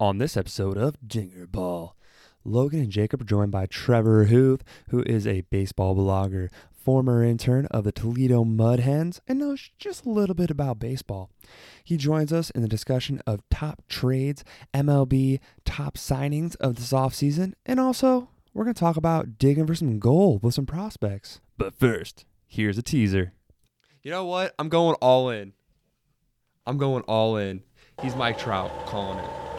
On this episode of Dinger Ball, Logan and Jacob are joined by Trevor Huth, who is a baseball blogger, former intern of the Toledo Mud Hens, and knows just a little bit about baseball. He joins us in the discussion of top trades, MLB top signings of this offseason, and also we're going to talk about digging for some gold with some prospects. But first, here's a teaser. You know what? I'm going all in. I'm going all in. He's Mike Trout calling it.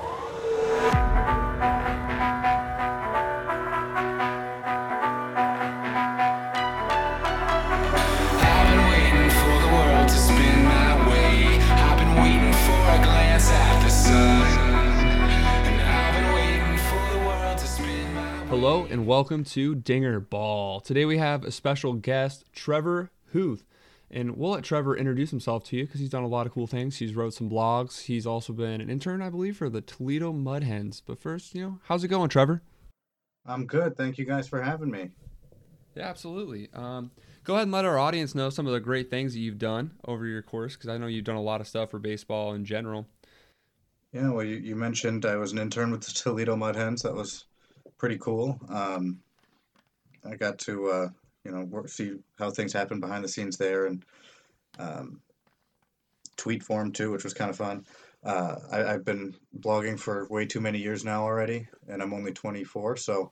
Hello and welcome to Dinger Ball. Today we have a special guest, Trevor Huth. And we'll let Trevor introduce himself to you because he's done a lot of cool things. He's wrote some blogs. He's also been an intern, I believe, for the Toledo Mud Hens. But first, you know, how's it going, Trevor? I'm good. Thank you guys for having me. Yeah, absolutely. Um, go ahead and let our audience know some of the great things that you've done over your course because I know you've done a lot of stuff for baseball in general. Yeah, well, you, you mentioned I was an intern with the Toledo Mud Hens. That was pretty cool. Um, I got to, uh, you know, work, see how things happen behind the scenes there and um, tweet form too, which was kind of fun. Uh, I, I've been blogging for way too many years now already, and I'm only 24, so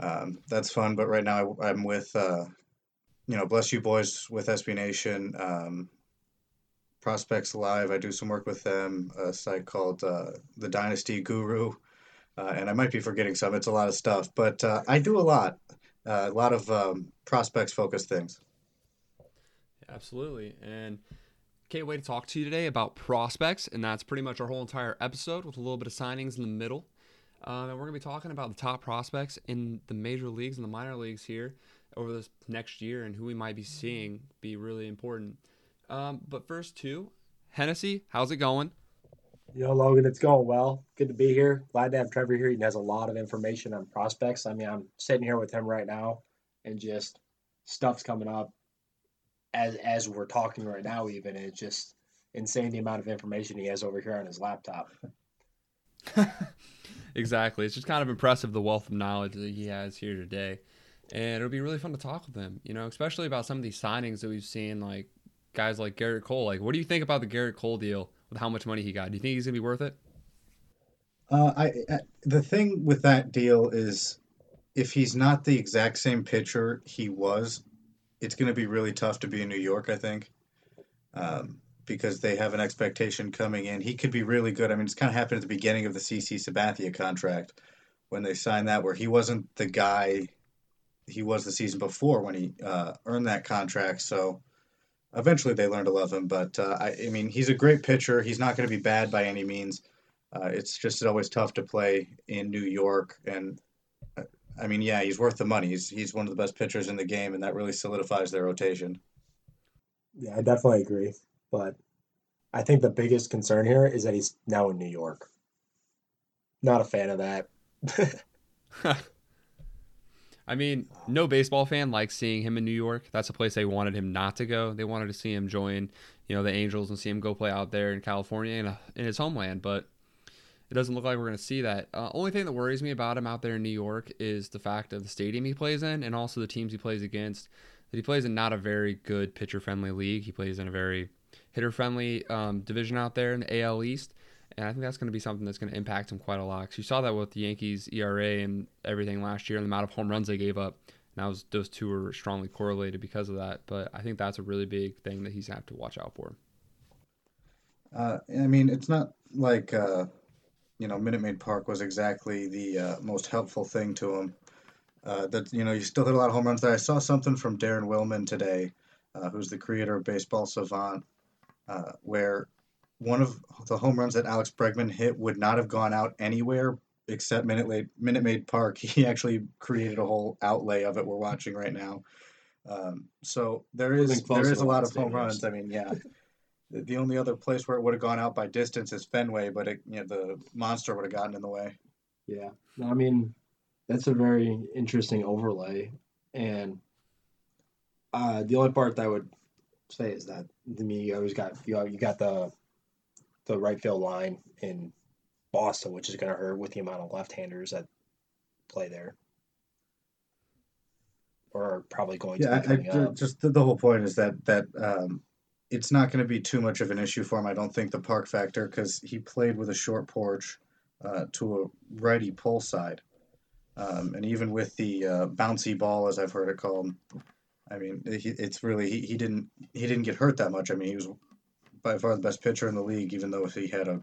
um, that's fun. But right now I, I'm with, uh, you know, Bless You Boys with SB Nation. Um, Prospects Live. I do some work with them, a site called uh, The Dynasty Guru. Uh, and I might be forgetting some. It's a lot of stuff, but uh, I do a lot, uh, a lot of um, prospects focused things. Absolutely. And can't wait to talk to you today about prospects. And that's pretty much our whole entire episode with a little bit of signings in the middle. Um, and we're going to be talking about the top prospects in the major leagues and the minor leagues here over this next year and who we might be seeing be really important. Um, but first, too, Hennessy, how's it going? Yo, Logan, it's going well. Good to be here. Glad to have Trevor here. He has a lot of information on prospects. I mean, I'm sitting here with him right now, and just stuff's coming up as as we're talking right now. Even it's just insane the amount of information he has over here on his laptop. Exactly. It's just kind of impressive the wealth of knowledge that he has here today. And it'll be really fun to talk with him, you know, especially about some of these signings that we've seen, like guys like Gerrit Cole. Like, what do you think about the Gerrit Cole deal with how much money he got? Do you think he's to be worth it? Uh, I, I the thing with that deal is, if he's not the exact same pitcher he was, it's going to be really tough to be in New York. I think, um, because they have an expectation coming in. He could be really good. I mean, it's kind of happened at the beginning of the CC Sabathia contract when they signed that, where he wasn't the guy he was the season before when he uh, earned that contract. So eventually they learned to love him. But uh, I, I mean, he's a great pitcher. He's not going to be bad by any means. Uh, it's just always tough to play in New York. And uh, I mean, yeah, he's worth the money. He's he's one of the best pitchers in the game, and that really solidifies their rotation. Yeah, I definitely agree. But I think the biggest concern here is that he's now in New York. Not a fan of that. I mean, no baseball fan likes seeing him in New York. That's a place they wanted him not to go. They wanted to see him join, you know, the Angels and see him go play out there in California in, a, in his homeland. But it doesn't look like we're going to see that. Uh, only thing that worries me about him out there in New York is the fact of the stadium he plays in and also the teams he plays against. That he plays in not a very good pitcher friendly league. He plays in a very hitter friendly um, division out there in the AL East. And I think that's going to be something that's going to impact him quite a lot. 'Cause you saw that with the Yankees ERA and everything last year and the amount of home runs they gave up. And that was, those two were strongly correlated because of that. But I think that's a really big thing that he's going to have to watch out for. Uh, I mean, it's not like uh, you know Minute Maid Park was exactly the uh, most helpful thing to him. Uh, that you know, you still hit a lot of home runs there. I saw something from Daren Willman today, uh, who's the creator of Baseball Savant, uh, where one of the home runs that Alex Bregman hit would not have gone out anywhere except Minute Maid, Minute Maid Park. He actually created a whole outlay of it we're watching right now. Um, so there is there is a lot of home runs. I mean, yeah. The the only other place where it would have gone out by distance is Fenway, but it, you know, the monster would have gotten in the way. Yeah, I mean, that's a very interesting overlay. And uh, the only part that I would say is that to me, you always got you, you got the the right field line in Boston, which is going to hurt with the amount of left-handers that play there, or are probably going to Yeah, be I, I, coming ju- up. just the, the whole point is that that um, it's not going to be too much of an issue for him. I don't think the park factor because he played with a short porch uh, to a righty pull side, um, and even with the uh, bouncy ball, as I've heard it called, I mean, it's really he, he didn't he didn't get hurt that much. I mean, he was by far the best pitcher in the league, even though he had a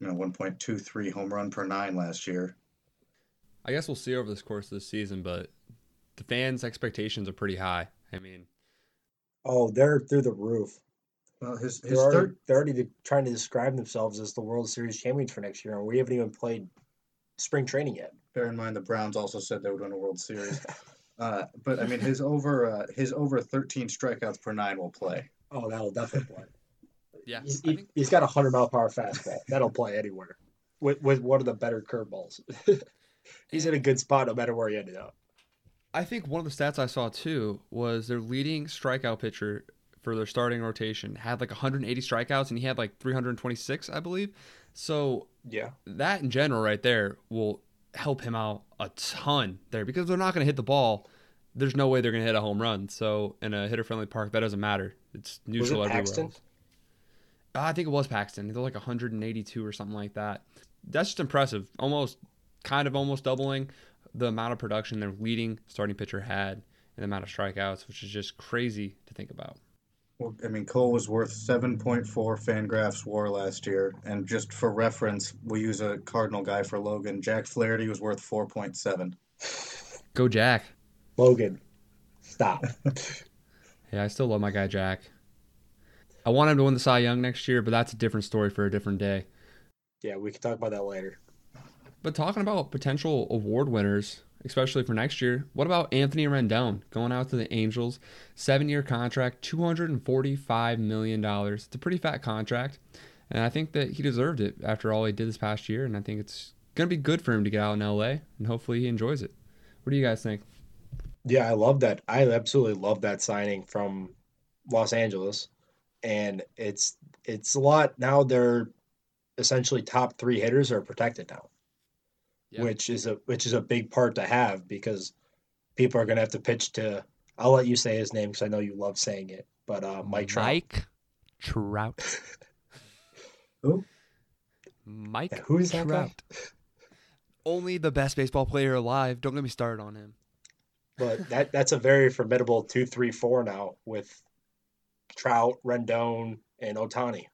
you know 1.23 home run per nine last year. I guess we'll see over this course of the season, but the fans' expectations are pretty high. I mean, Oh, they're through the roof. Well, his They're his already, third they're already trying to describe themselves as the World Series champions for next year, and we haven't even played spring training yet. bear in mind the Browns also said they would win a World Series. Uh, but I mean, his over uh, his over 13 strikeouts per nine will play. Oh, that'll definitely play. Yeah, He's, he, think has got a hundred mile per hour fastball. That'll play anywhere. With with one of the better curveballs. He's in a good spot no matter where he ended up. I think one of the stats I saw too was their leading strikeout pitcher for their starting rotation had like 180 strikeouts and he had like 326, I believe. So Yeah. that in general right there will help him out a ton there because they're not going to hit the ball. There's no way they're going to hit a home run. So in a hitter friendly park, that doesn't matter. It's neutral everywhere. Else. I think it was Paxton. They're like 182 or something like that. That's just impressive. Almost, kind of almost doubling the amount of production their leading starting pitcher had and the amount of strikeouts, which is just crazy to think about. Well, I mean, Cole was worth 7.4 Fangraphs WAR last year, and just for reference, we use a Cardinal guy for Logan. Jack Flaherty was worth 4.7. Go Jack. Logan. Stop. Yeah, I still love my guy Jack. I want him to win the Cy Young next year, but that's a different story for a different day. yeah, we can talk about that later. But talking about potential award winners, especially for next year, what about Anthony Rendon going out to the Angels? Seven year contract, $245 million. It's a pretty fat contract. And I think that he deserved it after all he did this past year. And I think it's going to be good for him to get out in LA. And hopefully he enjoys it. What do you guys think? Yeah, I love that. I absolutely love that signing from Los Angeles. And it's it's a lot now they're essentially top three hitters are protected now. Yeah. Which is a which is a big part to have because people are gonna have to pitch to I'll let you say his name because I know you love saying it. But uh Mike Trout. Mike Trout. Who? Mike Yeah, who's that guy? Only the best baseball player alive. Don't get me started on him. But that that's a very formidable two, three, four now with Trout, Rendon, and Ohtani.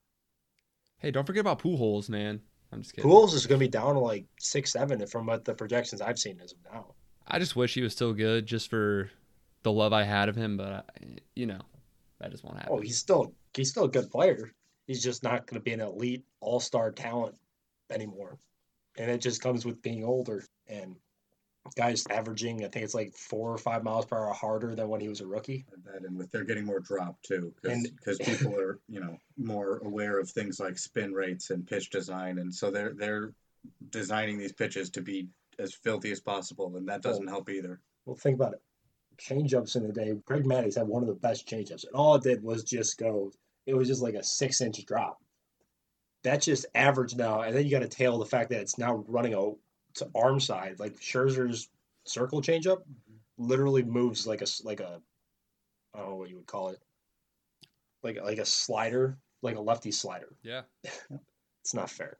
Hey, don't forget about Pujols, man. I'm just kidding. Pujols is going to be down to like six, seven from what the projections I've seen as of now. I just wish he was still good just for the love I had of him, but I, you know, that just won't oh, happen. Oh, he's still he's still a good player. He's just not going to be an elite all star talent anymore, and it just comes with being older. And guys averaging, I think it's like four or five miles per hour harder than when he was a rookie. And that, and with they're getting more drop too, because people are you know more aware of things like spin rates and pitch design, and so they're they're designing these pitches to be as filthy as possible, and that doesn't help either. Well, think about it. Changeups in the day. Greg Maddux had one of the best changeups, and all it did was just go. It was just like a six-inch drop. That's just average now, and then you got to tail the fact that it's now running a to arm side. Like Scherzer's circle changeup, literally moves like a like a I don't know what you would call it, like like a slider, like a lefty slider. yeah. It's not fair.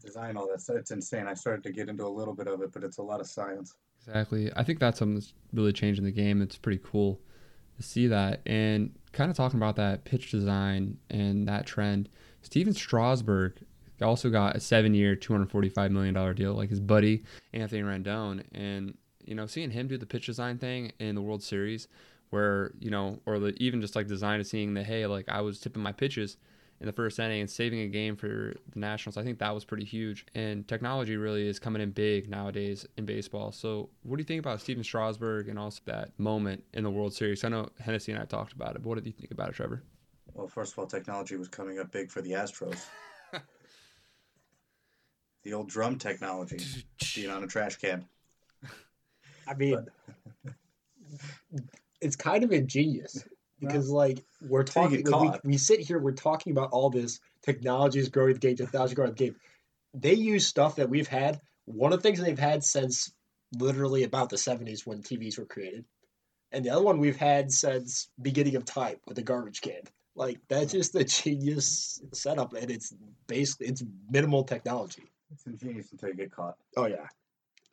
Design all that stuff, it's insane. I started to get into a little bit of it, but it's a lot of science. Exactly. I think that's something that's really changing the game. It's pretty cool to see that. And kind of talking about that pitch design and that trend, Stephen Strasburg also got a seven year, $245 million deal, like his buddy, Anthony Rendon. And, you know, seeing him do the pitch design thing in the World Series, where, you know, or the, even just like design of seeing the, hey, like I was tipping my pitches in the first inning and saving a game for the Nationals. I think that was pretty huge. And technology really is coming in big nowadays in baseball. So, what do you think about Stephen Strasburg and also that moment in the World Series? I know Hennessy and I talked about it, but what did you think about it, Trevor? Well, first of all, technology was coming up big for the Astros. The old drum technology being on a trash can. I mean, it's kind of ingenious because, like, we're talking, we, we sit here, we're talking about all this technology is growing the game, technology is growing the game. they use stuff that we've had. One of the things they've had since literally about the 70s when TVs were created. And the other one we've had since beginning of time with the garbage can. Like that's just a genius setup and it's basically it's minimal technology. It's ingenious until you get caught. Oh yeah.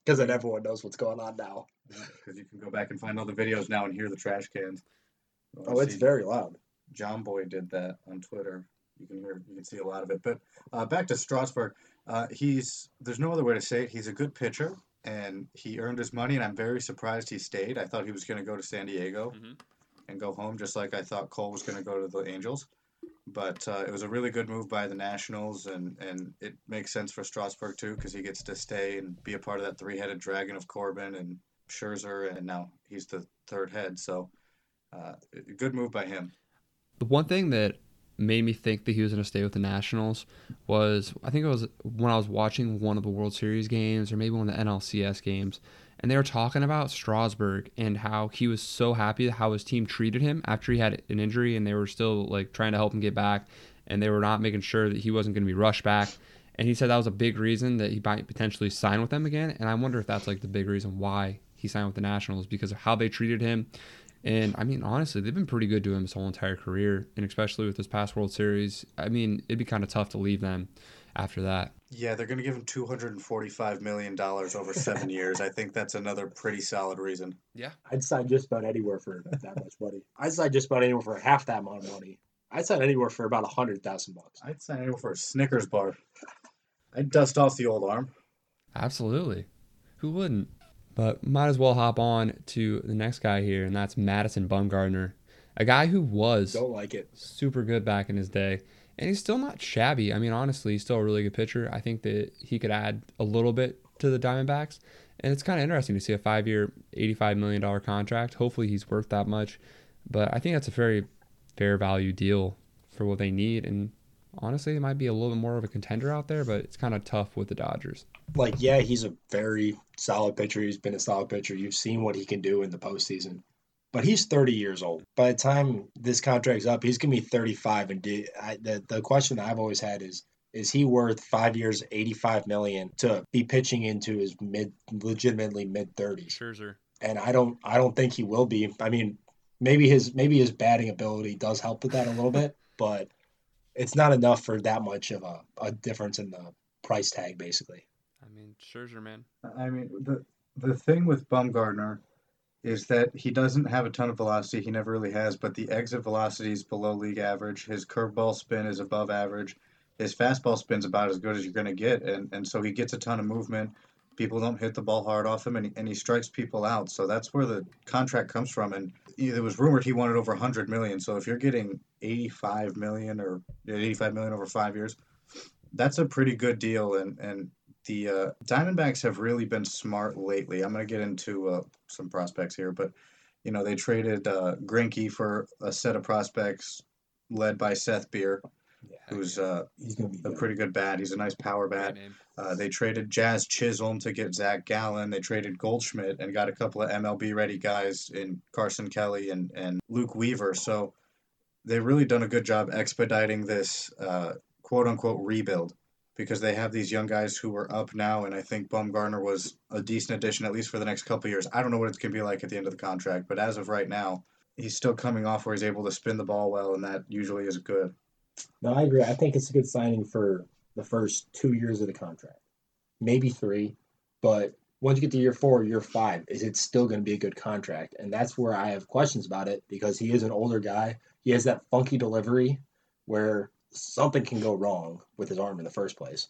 Because then everyone knows what's going on now. Because you can go back and find all the videos now and hear the trash cans. Oh, it's very loud. Jomboy did that on Twitter. You can hear, you can see a lot of it. But uh, back to Strasburg, uh, he's there's no other way to say it. He's a good pitcher, and he earned his money. And I'm very surprised he stayed. I thought he was going to go to San Diego Mhm. and go home, just like I thought Cole was going to go to the Angels. But uh, it was a really good move by the Nationals, and, and it makes sense for Strasburg too, because he gets to stay and be a part of that three-headed dragon of Corbin and Scherzer, and now he's the third head. So, uh, good move by him. The one thing that made me think that he was going to stay with the Nationals was I think it was when I was watching one of the World Series games or maybe one of the NLCS games, and they were talking about Strasburg and how he was so happy how his team treated him after he had an injury and they were still like trying to help him get back and they were not making sure that he wasn't going to be rushed back. And he said that was a big reason that he might potentially sign with them again. And I wonder if that's like the big reason why he signed with the Nationals because of how they treated him. And I mean, honestly, they've been pretty good to him his whole entire career, and especially with this past World Series. I mean, it'd be kind of tough to leave them after that. Yeah, they're going to give him two hundred and forty-five million dollars over seven years. I think that's another pretty solid reason. Yeah, I'd sign just about anywhere for that much money. I'd sign just about anywhere for half that amount of money. I'd sign anywhere for about a hundred thousand bucks. I'd sign anywhere for a Snickers bar. I'd dust off the old arm. absolutely. Who wouldn't? But might as well hop on to the next guy here, and that's Madison Bumgarner, a guy who was Don't like it. super good back in his day. And he's still not shabby. I mean, honestly, he's still a really good pitcher. I think that he could add a little bit to the Diamondbacks. And it's kind of interesting to see a five year, $85 million contract. Hopefully, he's worth that much. But I think that's a very fair value deal for what they need. And honestly, it might be a little bit more of a contender out there, but it's kind of tough with the Dodgers. Like, yeah, he's a very solid pitcher. He's been a solid pitcher. You've seen what he can do in the postseason. But he's 30 years old. By the time this contract's up, he's gonna be 35. And do, I, the the question that I've always had is, is he worth five years, 85 million to be pitching into his mid, legitimately mid 30s? Scherzer. and I don't I don't think he will be. I mean, maybe his maybe his batting ability does help with that a little bit, but it's not enough for that much of a, a difference in the price tag, basically. I mean, Scherzer, man. I mean, the the thing with Bumgarner is that he doesn't have a ton of velocity. He never really has, but the exit velocity is below league average. His curveball spin is above average. His fastball spin's about as good as you're going to get, and and so he gets a ton of movement. People don't hit the ball hard off him, and he, and he strikes people out. So that's where the contract comes from. And it was rumored he wanted over 100 million. So if you're getting 85 million or 85 million over five years, that's a pretty good deal. And and the uh, Diamondbacks have really been smart lately. I'm going to get into uh, some prospects here, but you know they traded uh, Greinke for a set of prospects led by Seth Beer, Yeah, who's uh, he's gonna be a pretty good bat. He's a nice power bat. Uh, they traded Jazz Chisholm to get Zach Gallen. They traded Goldschmidt and got a couple of MLB ready guys in Carson Kelly and, and Luke Weaver. So they've really done a good job expediting this uh, quote unquote rebuild because they have these young guys who are up now. And I think Bumgarner was a decent addition, at least for the next couple years. I don't know what it's going to be like at the end of the contract, but as of right now, he's still coming off where he's able to spin the ball well, and that usually is good. No, I agree. I think it's a good signing for the first two years of the contract, maybe three, but once you get to year four, year five, is it still going to be a good contract? And that's where I have questions about it because he is an older guy. He has that funky delivery where something can go wrong with his arm in the first place.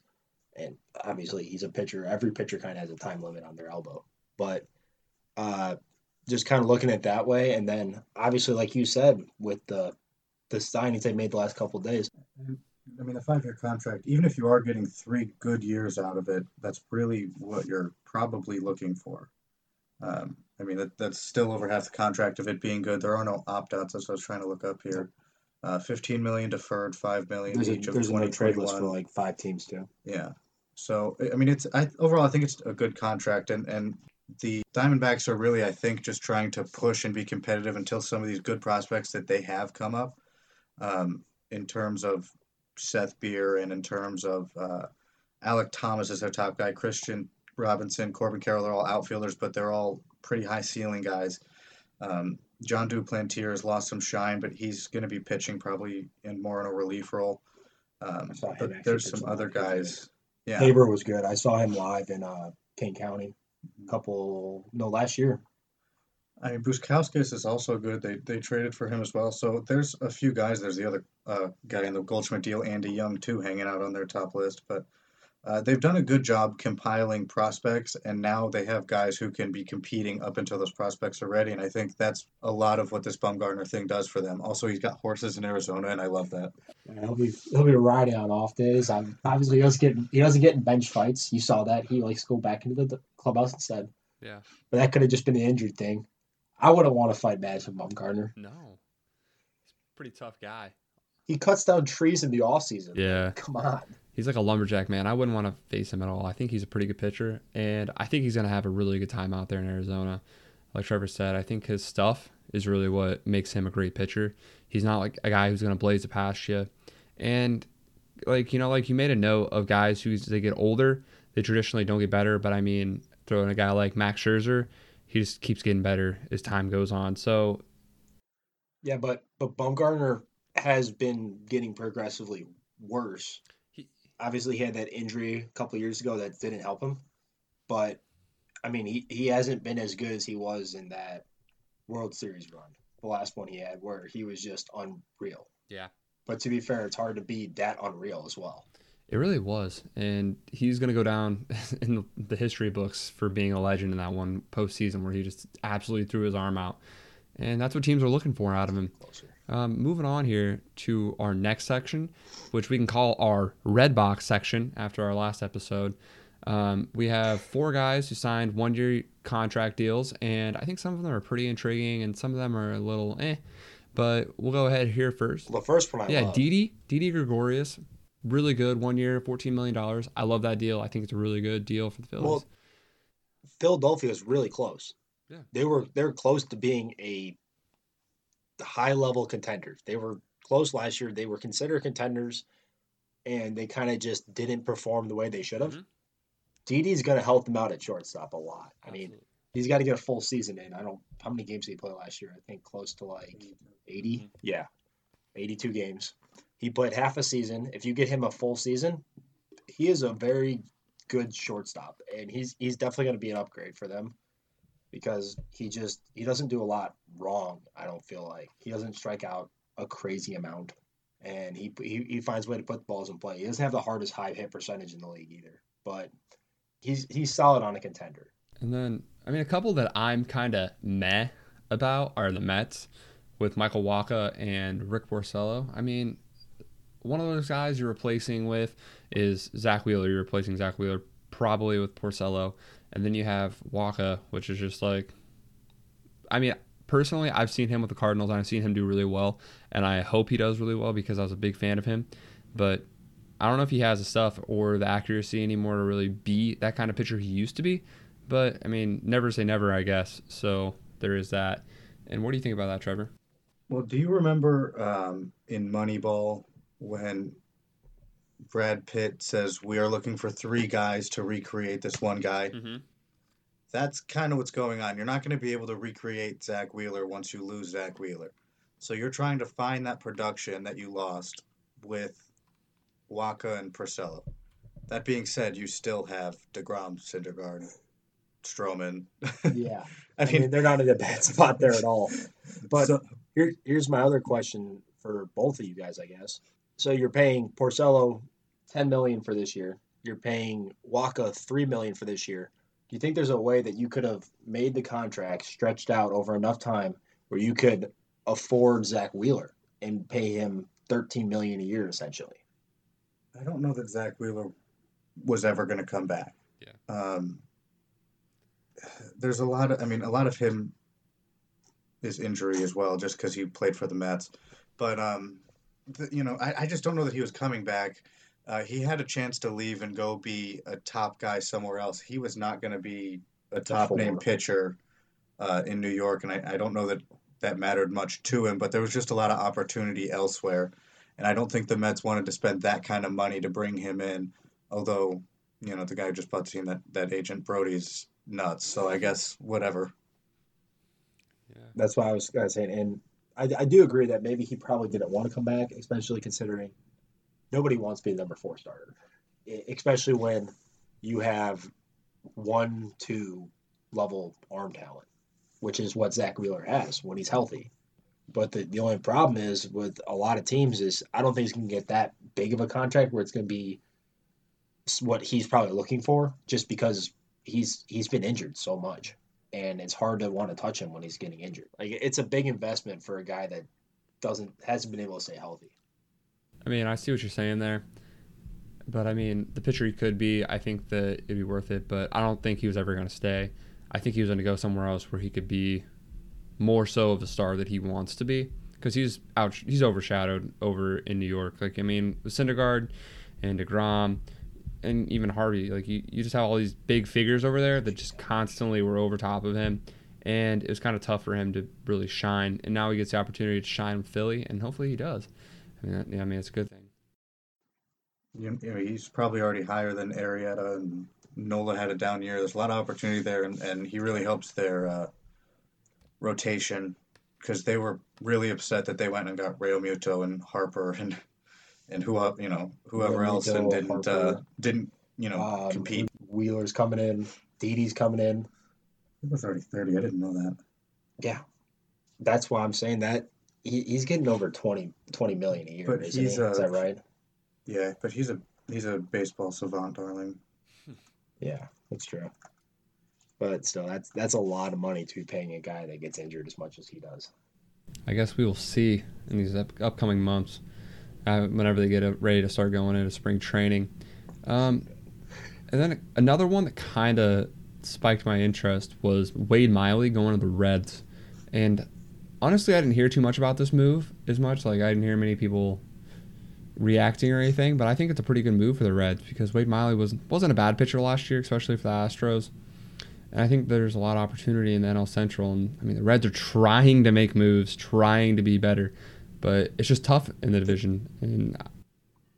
And obviously, he's a pitcher. Every pitcher kind of has a time limit on their elbow. But uh, just kind of looking at that way, and then obviously, like you said, with the the signings they made the last couple days, I mean, a five-year contract, even if you are getting three good years out of it, that's really what you're probably looking for. Um, I mean, that, that's still over half the contract of it being good. There are no opt-outs, as I was trying to look up here. Uh, 15 million deferred, 5 million there's a, of there's a no trade list for like five teams too. Yeah. So I- I mean, it's I overall I think it's a good contract, and and the Diamondbacks are really I think just trying to push and be competitive until some of these good prospects that they have come up, um, in terms of Seth Beer and in terms of uh, Alek Thomas is their top guy. Kristian Robinson, Corbin Carroll they're all outfielders, but they're all pretty high ceiling guys. Um, Jon Duplantier has lost some shine, but he's going to be pitching probably in more in a relief role. Um, I saw him but there's some other He was good. guys. Yeah, Haber was good. I saw him live in uh, Kane County a couple no last year. I mean, Bukauskas is also good. They they traded for him as well. So there's a few guys. There's the other uh, guy in the Goldschmidt deal, Andy Young, too, hanging out on their top list. But uh, they've done a good job compiling prospects, and now they have guys who can be competing up until those prospects are ready. And I think that's a lot of what this Bumgarner thing does for them. Also, he's got horses in Arizona, and I love that. And he'll be he'll be riding on off days. Um, obviously, he doesn't get he doesn't get in bench fights. You saw that he likes to go back into the clubhouse instead. Yeah. But that could have just been an injured thing. I wouldn't want to fight Madison Bumgarner. No. He's a pretty tough guy. He cuts down trees in the off season. Yeah. Come on. He's like a lumberjack man. I wouldn't want to face him at all. I think he's a pretty good pitcher, and I think he's going to have a really good time out there in Arizona. Like Trevor said, I think his stuff is really what makes him a great pitcher. He's not like a guy who's going to blaze it past you. And like, you know, like you made a note of guys who they get older, they traditionally don't get better, but I mean, throwing a guy like Max Scherzer, he just keeps getting better as time goes on. So, Yeah, but but Bumgarner has been getting progressively worse. He- Obviously, he had that injury a couple years ago that didn't help him. But I mean, he, he hasn't been as good as he was in that World Series run, the last one he had, where he was just unreal. Yeah. But to be fair, it's hard to be that unreal as well. It really was, and he's going to go down in the, the history books for being a legend in that one postseason where he just absolutely threw his arm out, and that's what teams are looking for out of him. Closer. Um, moving on here to our next section, which we can call our red box section after our last episode. Um, we have four guys who signed one-year contract deals, and I think some of them are pretty intriguing, and some of them are a little eh. But we'll go ahead here first. The first one I Yeah, love. Didi, Didi Gregorius, really good one year, fourteen million dollars. I love that deal. I think it's a really good deal for the Phillies. Well, Philadelphia was really close. Yeah. They were they were close to being a high level contenders. They were close last year. They were considered contenders, and they kind of just didn't perform the way they should have. Mhm. Didi's going to help them out at shortstop a lot. I mean, he's got to get a full season in. I don't how many games did he play last year? I think close to like 80. Mhm. Yeah. 82 games. He played half a season. If you get him a full season, he is a very good shortstop and he's he's definitely going to be an upgrade for them because he just he doesn't do a lot wrong, I don't feel like. He doesn't strike out a crazy amount and he he, he finds a way to put the balls in play. He doesn't have the hardest high hit percentage in the league either, but he's he's solid on a contender. And then, I mean, a couple that I'm kind of meh about are the Mets with Michael Wacha and Rick Porcello. I mean, one of those guys you're replacing with is Zack Wheeler. You're replacing Zack Wheeler probably with Porcello. And then you have Wacha, which is just like, I mean, personally, I've seen him with the Cardinals and I've seen him do really well. And I hope he does really well because I was a big fan of him. But I don't know if he has the stuff or the accuracy anymore to really be that kind of pitcher he used to be. But I mean, never say never, I guess. So there is that. And what do you think about that, Trevor? Well, do you remember um, in Moneyball when Brad Pitt says we are looking for three guys to recreate this one guy? Mm-hmm. That's kind of what's going on. You're not going to be able to recreate Zack Wheeler once you lose Zack Wheeler. So you're trying to find that production that you lost with Wacha and Porcello. That being said, you still have DeGrom, Syndergaard, Stroman. Yeah. I I mean, mean, they're not in a bad spot there at all. But so- here, here's my other question for both of you guys, I guess. So you're paying Porcello 10 million for this year. You're paying Wacha 3 million for this year. Do you think there's a way that you could have made the contract stretched out over enough time where you could afford Zack Wheeler and pay him 13 million a year essentially? I don't know that Zack Wheeler was ever going to come back. Yeah. Um, there's a lot of, I mean, a lot of him is injury as well, just because he played for the Mets. But, um, the, you know, I, I just don't know that he was coming back. Uh, he had a chance to leave and go be a top guy somewhere else. He was not going to be a top name pitcher uh, in New York, and I, I don't know that that mattered much to him. But there was just a lot of opportunity elsewhere, and I don't think the Mets wanted to spend that kind of money to bring him in. Although you know, the guy who just bought the team, that, that agent Brody's nuts. So I guess whatever. Yeah. That's why I was gonna say, and I, I do agree that maybe he probably didn't want to come back, especially considering nobody wants to be the number four starter, especially when you have one, two level arm talent, which is what Zack Wheeler has when he's healthy. But the, the only problem is with a lot of teams is I don't think he's gonna get that big of a contract where it's gonna be what he's probably looking for, just because he's he's been injured so much and it's hard to want to touch him when he's getting injured. Like it's a big investment for a guy that doesn't hasn't been able to stay healthy. I mean, I see what you're saying there. But I mean, the pitcher he could be, I think that it'd be worth it, but I don't think he was ever going to stay. I think he was going to go somewhere else where he could be more so of the star that he wants to be because he's out he's overshadowed over in New York. Like I mean, with Syndergaard and DeGrom and even Harvey, like you, you just have all these big figures over there that just constantly were over top of him. And it was kind of tough for him to really shine. And now he gets the opportunity to shine with Philly, and hopefully he does. I mean, that, yeah, I mean, it's a good thing. You, you know, he's probably already higher than Arrieta and Nola had a down year. There's a lot of opportunity there, and, and he really helps their uh, rotation because they were really upset that they went and got Realmuto and Harper and and who el- you know whoever Realmuto, else and didn't uh, didn't you know Um, compete. Wheeler's coming in, Didi's coming in. He was already thirty. I didn't know that. Yeah, that's why I'm saying that he, he's getting over 20, 20 million a year. But isn't he's, he? Is uh, that right? Yeah, but he's a he's a baseball savant, darling. Yeah, that's true. But still, that's that's a lot of money to be paying a guy that gets injured as much as he does. I guess we will see in these up- upcoming months uh, whenever they get uh, ready to start going into spring training. Um, and then another one that kind of spiked my interest was Wade Miley going to the Reds. And honestly, I didn't hear too much about this move as much. Like, I didn't hear many people reacting or anything, but I think it's a pretty good move for the Reds because Wade Miley was, wasn't a bad pitcher last year, especially for the Astros. And I think there's a lot of opportunity in the NL Central. And I mean, the Reds are trying to make moves, trying to be better, but it's just tough in the division. And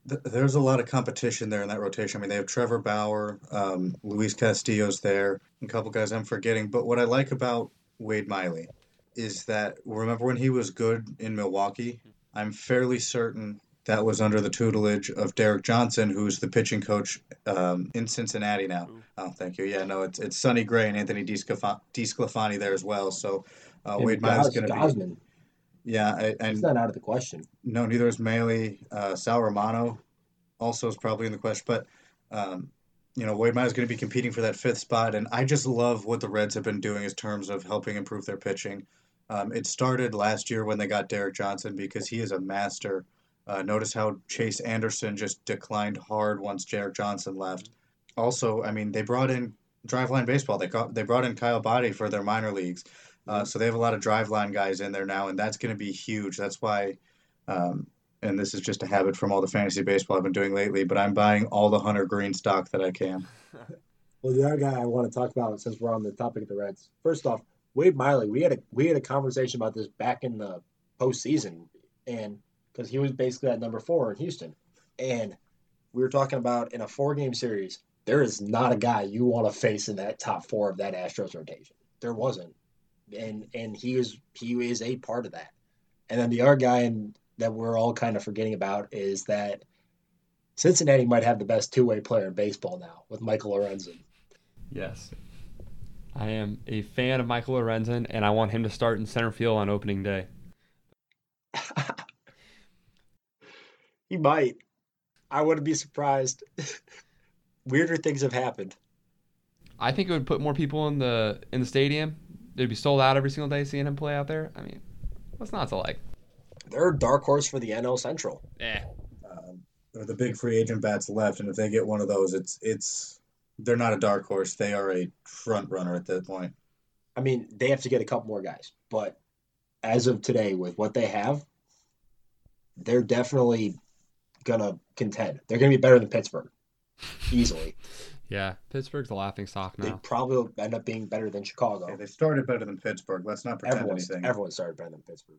There's a lot of competition there in that rotation. I mean, they have Trevor Bauer, um, Luis Castillo's there, a couple guys I'm forgetting. But what I like about Wade Miley is that remember when he was good in Milwaukee? I'm fairly certain that was under the tutelage of Derek Johnson, who's the pitching coach um, in Cincinnati now. Oh, thank you. Yeah, no, it's it's Sonny Gray and Anthony DiSclaf- DiSclafani there as well. So uh, Wade Miley's Gos- going to be. Yeah, I- and he's not out of the question. no, neither is Mahle. Uh, Sal Romano also is probably in the question, but um, you know, Wade is going to be competing for that fifth spot, and I just love what the Reds have been doing in terms of helping improve their pitching. Um, it started last year when they got Derek Johnson because he is a master. Uh, notice how Chase Anderson just declined hard once Derek Johnson left. Also, I mean, they brought in Driveline Baseball. They got, they brought in Kyle Boddy for their minor leagues. Uh, so they have a lot of driveline guys in there now, and that's going to be huge. That's why, um, and this is just a habit from all the fantasy baseball I've been doing lately, but I'm buying all the Hunter Greene stock that I can. Well, the other guy I want to talk about since we're on the topic of the Reds. First off, Wade Miley, we had a we had a conversation about this back in the postseason, and because he was basically at number four in Houston, and we were talking about in a four game series, there is not a guy you want to face in that top four of that Astros rotation. There wasn't, and and he was he is a part of that. And then the other guy and that we're all kind of forgetting about is that Cincinnati might have the best two way player in baseball now with Michael Lorenzen. yes, I am a fan of Michael Lorenzen, and I want him to start in center field on opening day. He might. I wouldn't be surprised. Weirder things have happened. I think it would put more people in the in the stadium. They'd be sold out every single day seeing him play out there. I mean, what's not to like? They're a dark horse for the NL Central. Yeah. Um, they're the big free agent bats left, and if they get one of those, it's it's they're not a dark horse. They are a front runner at that point. I mean, they have to get a couple more guys, but as of today, with what they have, they're definitely gonna contend. They're gonna be better than Pittsburgh, easily. Yeah, Pittsburgh's a laughing stock now. They probably will end up being better than Chicago. Yeah, they started better than Pittsburgh. Let's not pretend Everyone's anything. everyone started better than Pittsburgh.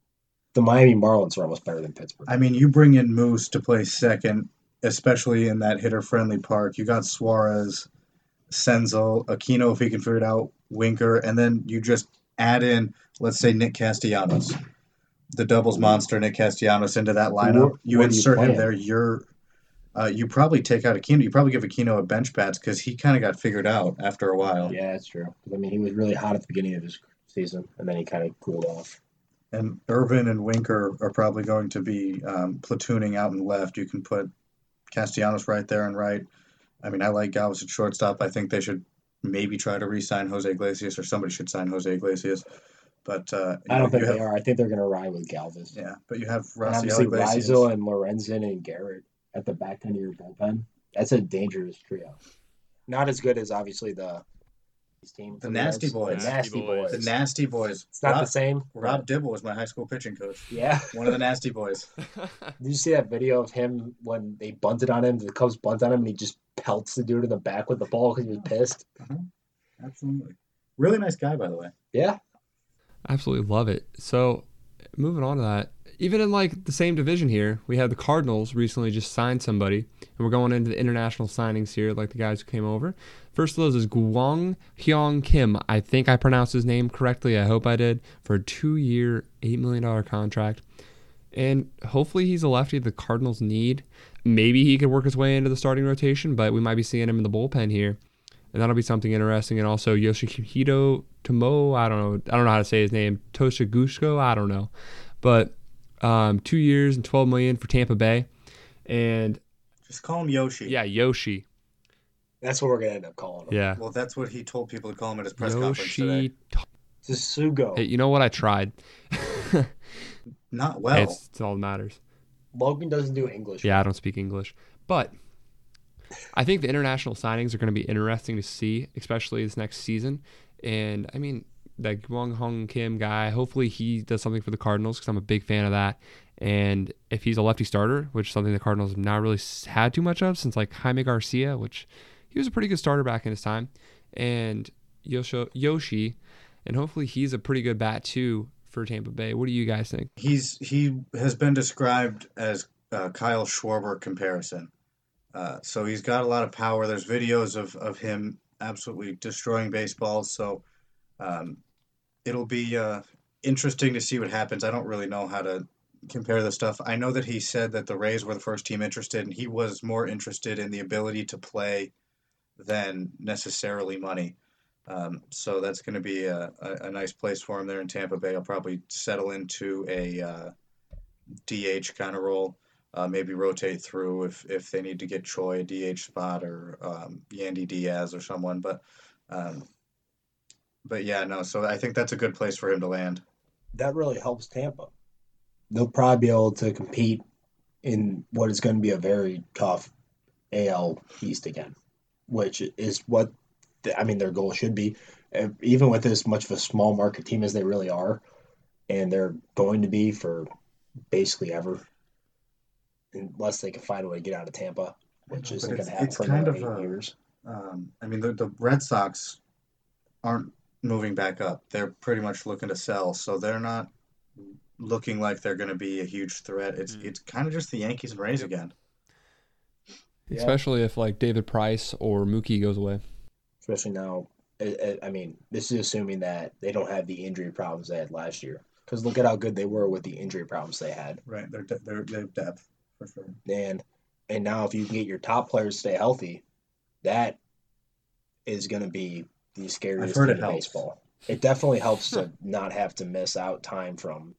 The Miami Marlins are almost better than Pittsburgh. I mean, you bring in Moose to play second especially in that hitter friendly park. You got Suarez, Senzel, Aquino if he can figure it out, Winker, and then you just add in, let's say Nick Castellanos, the doubles monster Nick Castellanos into that lineup. Where- you where do you insert him him? there. You're uh, you probably take out Aquino. You probably give Aquino a bench bats because he kind of got figured out after a while. Yeah, that's true. I mean, he was really hot at the beginning of his season, and then he kind of cooled off. And Ervin and Winker are probably going to be um, platooning out and left. You can put Castellanos right there and right. I mean, I like Galvis at shortstop. I think they should maybe try to re-sign Jose Iglesias, or somebody should sign Jose Iglesias. But uh, I don't think they have, are. I think they're going to ride with Galvis. Yeah, but you have And Raisel obviously, Iglesias. Rizzo and Lorenzen and Garrett at the back end of your bullpen. That's a dangerous trio. Not as good as obviously the team. The Nasty Boys. nasty Nasty boys. Boys. the Nasty Boys. It's not Rob, the same. Rob Dibble was my high school pitching coach. Yeah. One of the Nasty Boys. Did you see that video of him when they bunted on him? The Cubs bunted on him, and he just pelts the dude in the back with the ball because he was pissed. Uh-huh. Absolutely. Really nice guy, by the way. Yeah. Absolutely love it. So, moving on to that, even in like the same division here, we had the Cardinals recently just signed somebody, and we're going into the international signings here, like the guys who came over. First of those is Guang Hyung Kim. I think I pronounced his name correctly. I hope I did. For a two-year, eight million dollar contract, and hopefully he's a lefty the Cardinals need. Maybe he could work his way into the starting rotation, but we might be seeing him in the bullpen here and that'll be something interesting. And also Yoshihito Tomo, I don't know, I don't know how to say his name, Toshigusko, I don't know, but um, two years and twelve million for Tampa Bay, and Just call him Yoshi. yeah, Yoshi, That's what we're going to end up calling him. yeah, Well, that's what he told people to call him at his press conference today. Yoshi. It's a Sugo. Hey, you know what? I tried. Not well. it's, it's all that matters. Logan doesn't do English. Yeah, I don't speak English, but I think the international signings are going to be interesting to see, especially this next season. And I mean, that Gwang Hong Kim guy, hopefully he does something for the Cardinals because I'm a big fan of that. And if he's a lefty starter, which is something the Cardinals have not really had too much of since like Jaime Garcia, which he was a pretty good starter back in his time, and Yosho, Yoshi, and hopefully he's a pretty good bat too for Tampa Bay. What do you guys think? He's he has been described as Kyle Schwarber comparison. Uh, so he's got a lot of power. There's videos of, of him absolutely destroying baseballs. So um, it'll be uh, interesting to see what happens. I don't really know how to compare the stuff. I know that he said that the Rays were the first team interested, and he was more interested in the ability to play than necessarily money. Um, so that's going to be a, a, a nice place for him there in Tampa Bay. He'll probably settle into a uh, DH kind of role. Uh, maybe rotate through if, if they need to get Choi a DH spot or um, Yandy Diaz or someone. But um, but yeah, no. So I think that's a good place for him to land. That really helps Tampa. They'll probably be able to compete in what is going to be a very tough AL East again, which is what I mean their goal should be. Uh, Even with as much of a small market team as they really are, and they're going to be for basically ever, unless they can find a way to get out of Tampa, which know, isn't going to happen it's for kind of eight a- years. Um, I mean, the, the Red Sox aren't moving back up. They're pretty much looking to sell, so they're not looking like they're going to be a huge threat. It's Mm. it's kind of just the Yankees and Rays Yep. again. Yeah. Especially if like David Price or Mookie goes away. Especially now. I, I- mean, this is assuming that they don't have the injury problems they had last year. Because look at how good they were with the injury problems they had, Right, they're de- they're they have depth for sure. and and now if you can get your top players to stay healthy, that is going to be the scariest heard thing it in helps. baseball. It definitely helps to not have to miss out time from.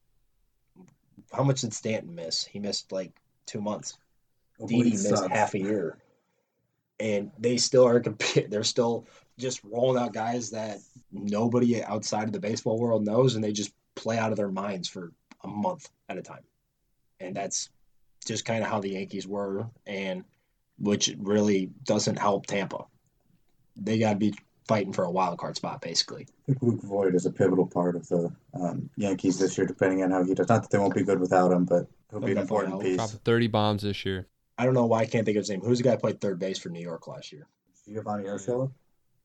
How much did Stanton miss? He missed like two months. Oh, Didi missed half a year, and they still are comp- They're still just rolling out guys that nobody outside of the baseball world knows, and they just play out of their minds for a month at a time, and that's just kind of how the Yankees were, and which really doesn't help Tampa. They got to be fighting for a wild card spot, basically. I think Luke Voit is a pivotal part of the um, Yankees this year, depending on how he does. Not that they won't be good without him, but he'll be an important help. piece. Dropping 30 bombs this year. I don't know why I can't think of his name. Who's the guy who played third base for New York last year? Giovanny Urshela?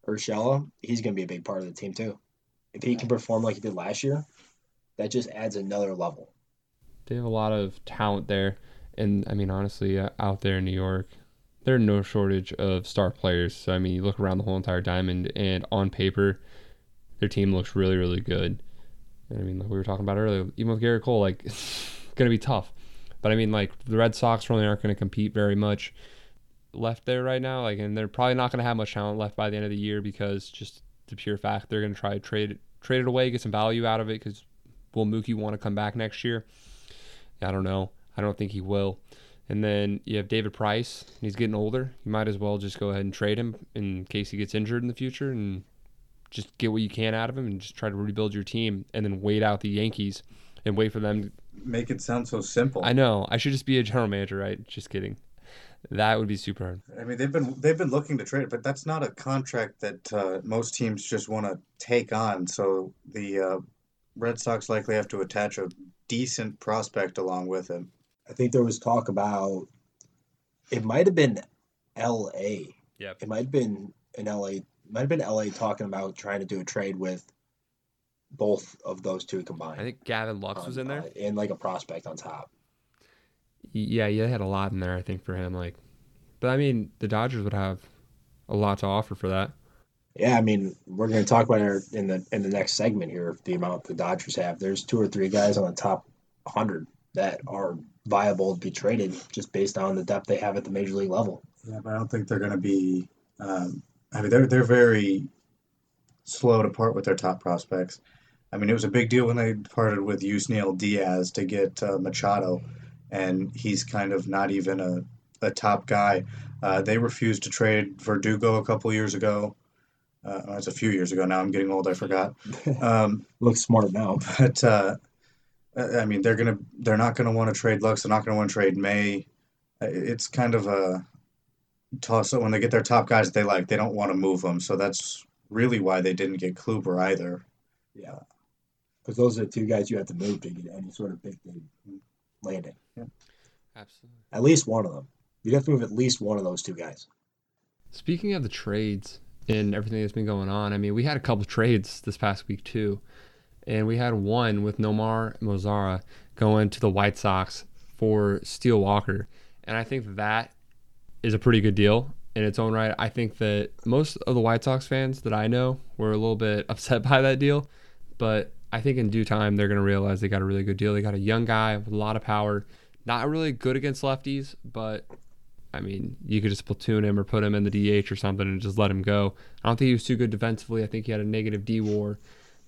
Urshela, he's going to be a big part of the team too. If he can perform like he did last year, that just adds another level. They have a lot of talent there. And I mean, honestly, uh, out there in New York, there are no shortage of star players. So I mean, you look around the whole entire diamond, and on paper, their team looks really, really good. And I mean, like we were talking about earlier, even with Gerrit Cole, like it's gonna be tough. But I mean, like the Red Sox really aren't gonna compete very much left there right now. Like, and they're probably not gonna have much talent left by the end of the year because just the pure fact they're gonna try to trade trade it away, get some value out of it. Because will Mookie want to come back next year? I don't know. I don't think he will. And then you have David Price. He's getting older. You might as well just go ahead and trade him in case he gets injured in the future and just get what you can out of him and just try to rebuild your team and then wait out the Yankees and wait for them. Make it sound so simple. I know. I should just be a general manager, right? Just kidding. That would be super hard. I mean, they've been they've been looking to trade, but that's not a contract that uh, most teams just want to take on. So the uh, Red Sox likely have to attach a decent prospect along with him. I think there was talk about it might have been L.A. Yeah, It might have been in L.A. Might have been L.A. talking about trying to do a trade with both of those two combined. I think Gavin Lux was in there. Uh, and like a prospect on top. Yeah, yeah, they had a lot in there, I think, for him. Like, but I mean, the Dodgers would have a lot to offer for that. Yeah, I mean, we're going to talk about it in the in the next segment here. The amount the Dodgers have. There's two or three guys on the top 100 that are viable to be traded just based on the depth they have at the major league level. Yeah, but I don't think they're going to be. Um, I mean, they're they're very slow to part with their top prospects. I mean, it was a big deal when they parted with Yusniel Diaz to get uh, Machado, and he's kind of not even a, a top guy. Uh, they refused to trade Verdugo a couple years ago. Uh, that's a few years ago now. I'm getting old. I forgot. Um, Looks smart now. but uh, I mean, they're gonna they're not gonna want to trade Lux. They're not gonna want to trade May. Uh, It's kind of a toss up when they get their top guys that they like. They don't want to move them. So that's really why they didn't get Kluber either. Yeah. Because those are the two guys you have to move to get any sort of big name landing. Absolutely. At least one of them. You'd have to move at least one of those two guys. Speaking of the trades and everything that's been going on, I mean, we had a couple trades this past week too, and we had one with Nomar Mazara going to the White Sox for Steele Walker, and I think that is a pretty good deal in its own right. I think that most of the White Sox fans that I know were a little bit upset by that deal, but I think in due time they're going to realize they got a really good deal. They got a young guy with a lot of power, not really good against lefties, but I mean, you could just platoon him or put him in the DH or something and just let him go. I don't think he was too good defensively. I think he had a negative D war.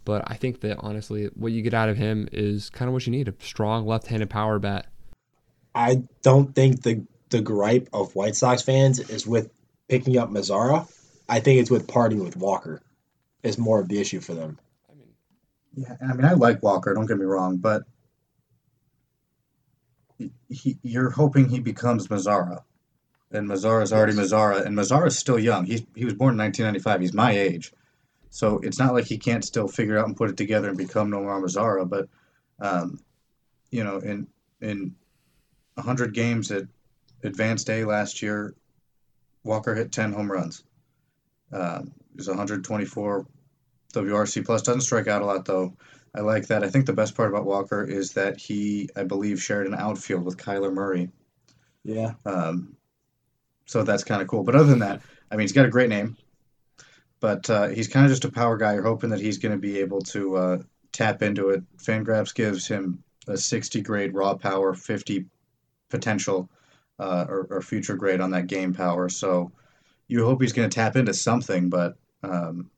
But I think that honestly, what you get out of him is kind of what you need a strong left handed power bat. I don't think the the gripe of White Sox fans is with picking up Mazara. I think it's with parting with Walker is more of the issue for them. Yeah, I mean, I like Walker. Don't get me wrong, but he, he, you're hoping he becomes Mazara, and Mazara's already. Mazara, and Mazara's still young. He's he was born in 1995. He's my age, so it's not like he can't still figure out and put it together and become Nomar Mazara. But, um, you know, in in 100 games at Advanced A last year, Walker hit 10 home runs. Um, he was 124 WRC plus. Doesn't strike out a lot though. I like that. I think the best part about Walker is that he, I believe, shared an outfield with Kyler Murray. Yeah. Um, so that's kind of cool. But other than that, I mean, he's got a great name, but uh, he's kind of just a power guy. You're hoping that he's going to be able to uh, tap into it. Fangraphs gives him a 60 grade raw power, 50 potential uh, or, or future grade on that game power. So you hope he's going to tap into something. But um,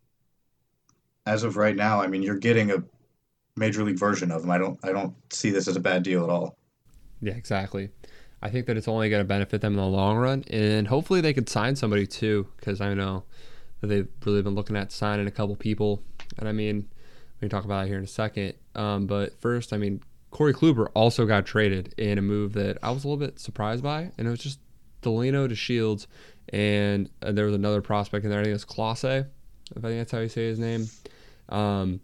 as of right now, I mean, you're getting a major league version of him. I don't, I don't see this as a bad deal at all. yeah, exactly. I think that it's only going to benefit them in the long run, and hopefully they could sign somebody too, because I know that they've really been looking at signing a couple people. And I mean, we can talk about it here in a second. Um, but first, I mean, Corey Kluber also got traded in a move that I was a little bit surprised by, and it was just Delino DeShields, and uh, there was another prospect in there. I think it's Clase, if I think that's how you say his name. Um,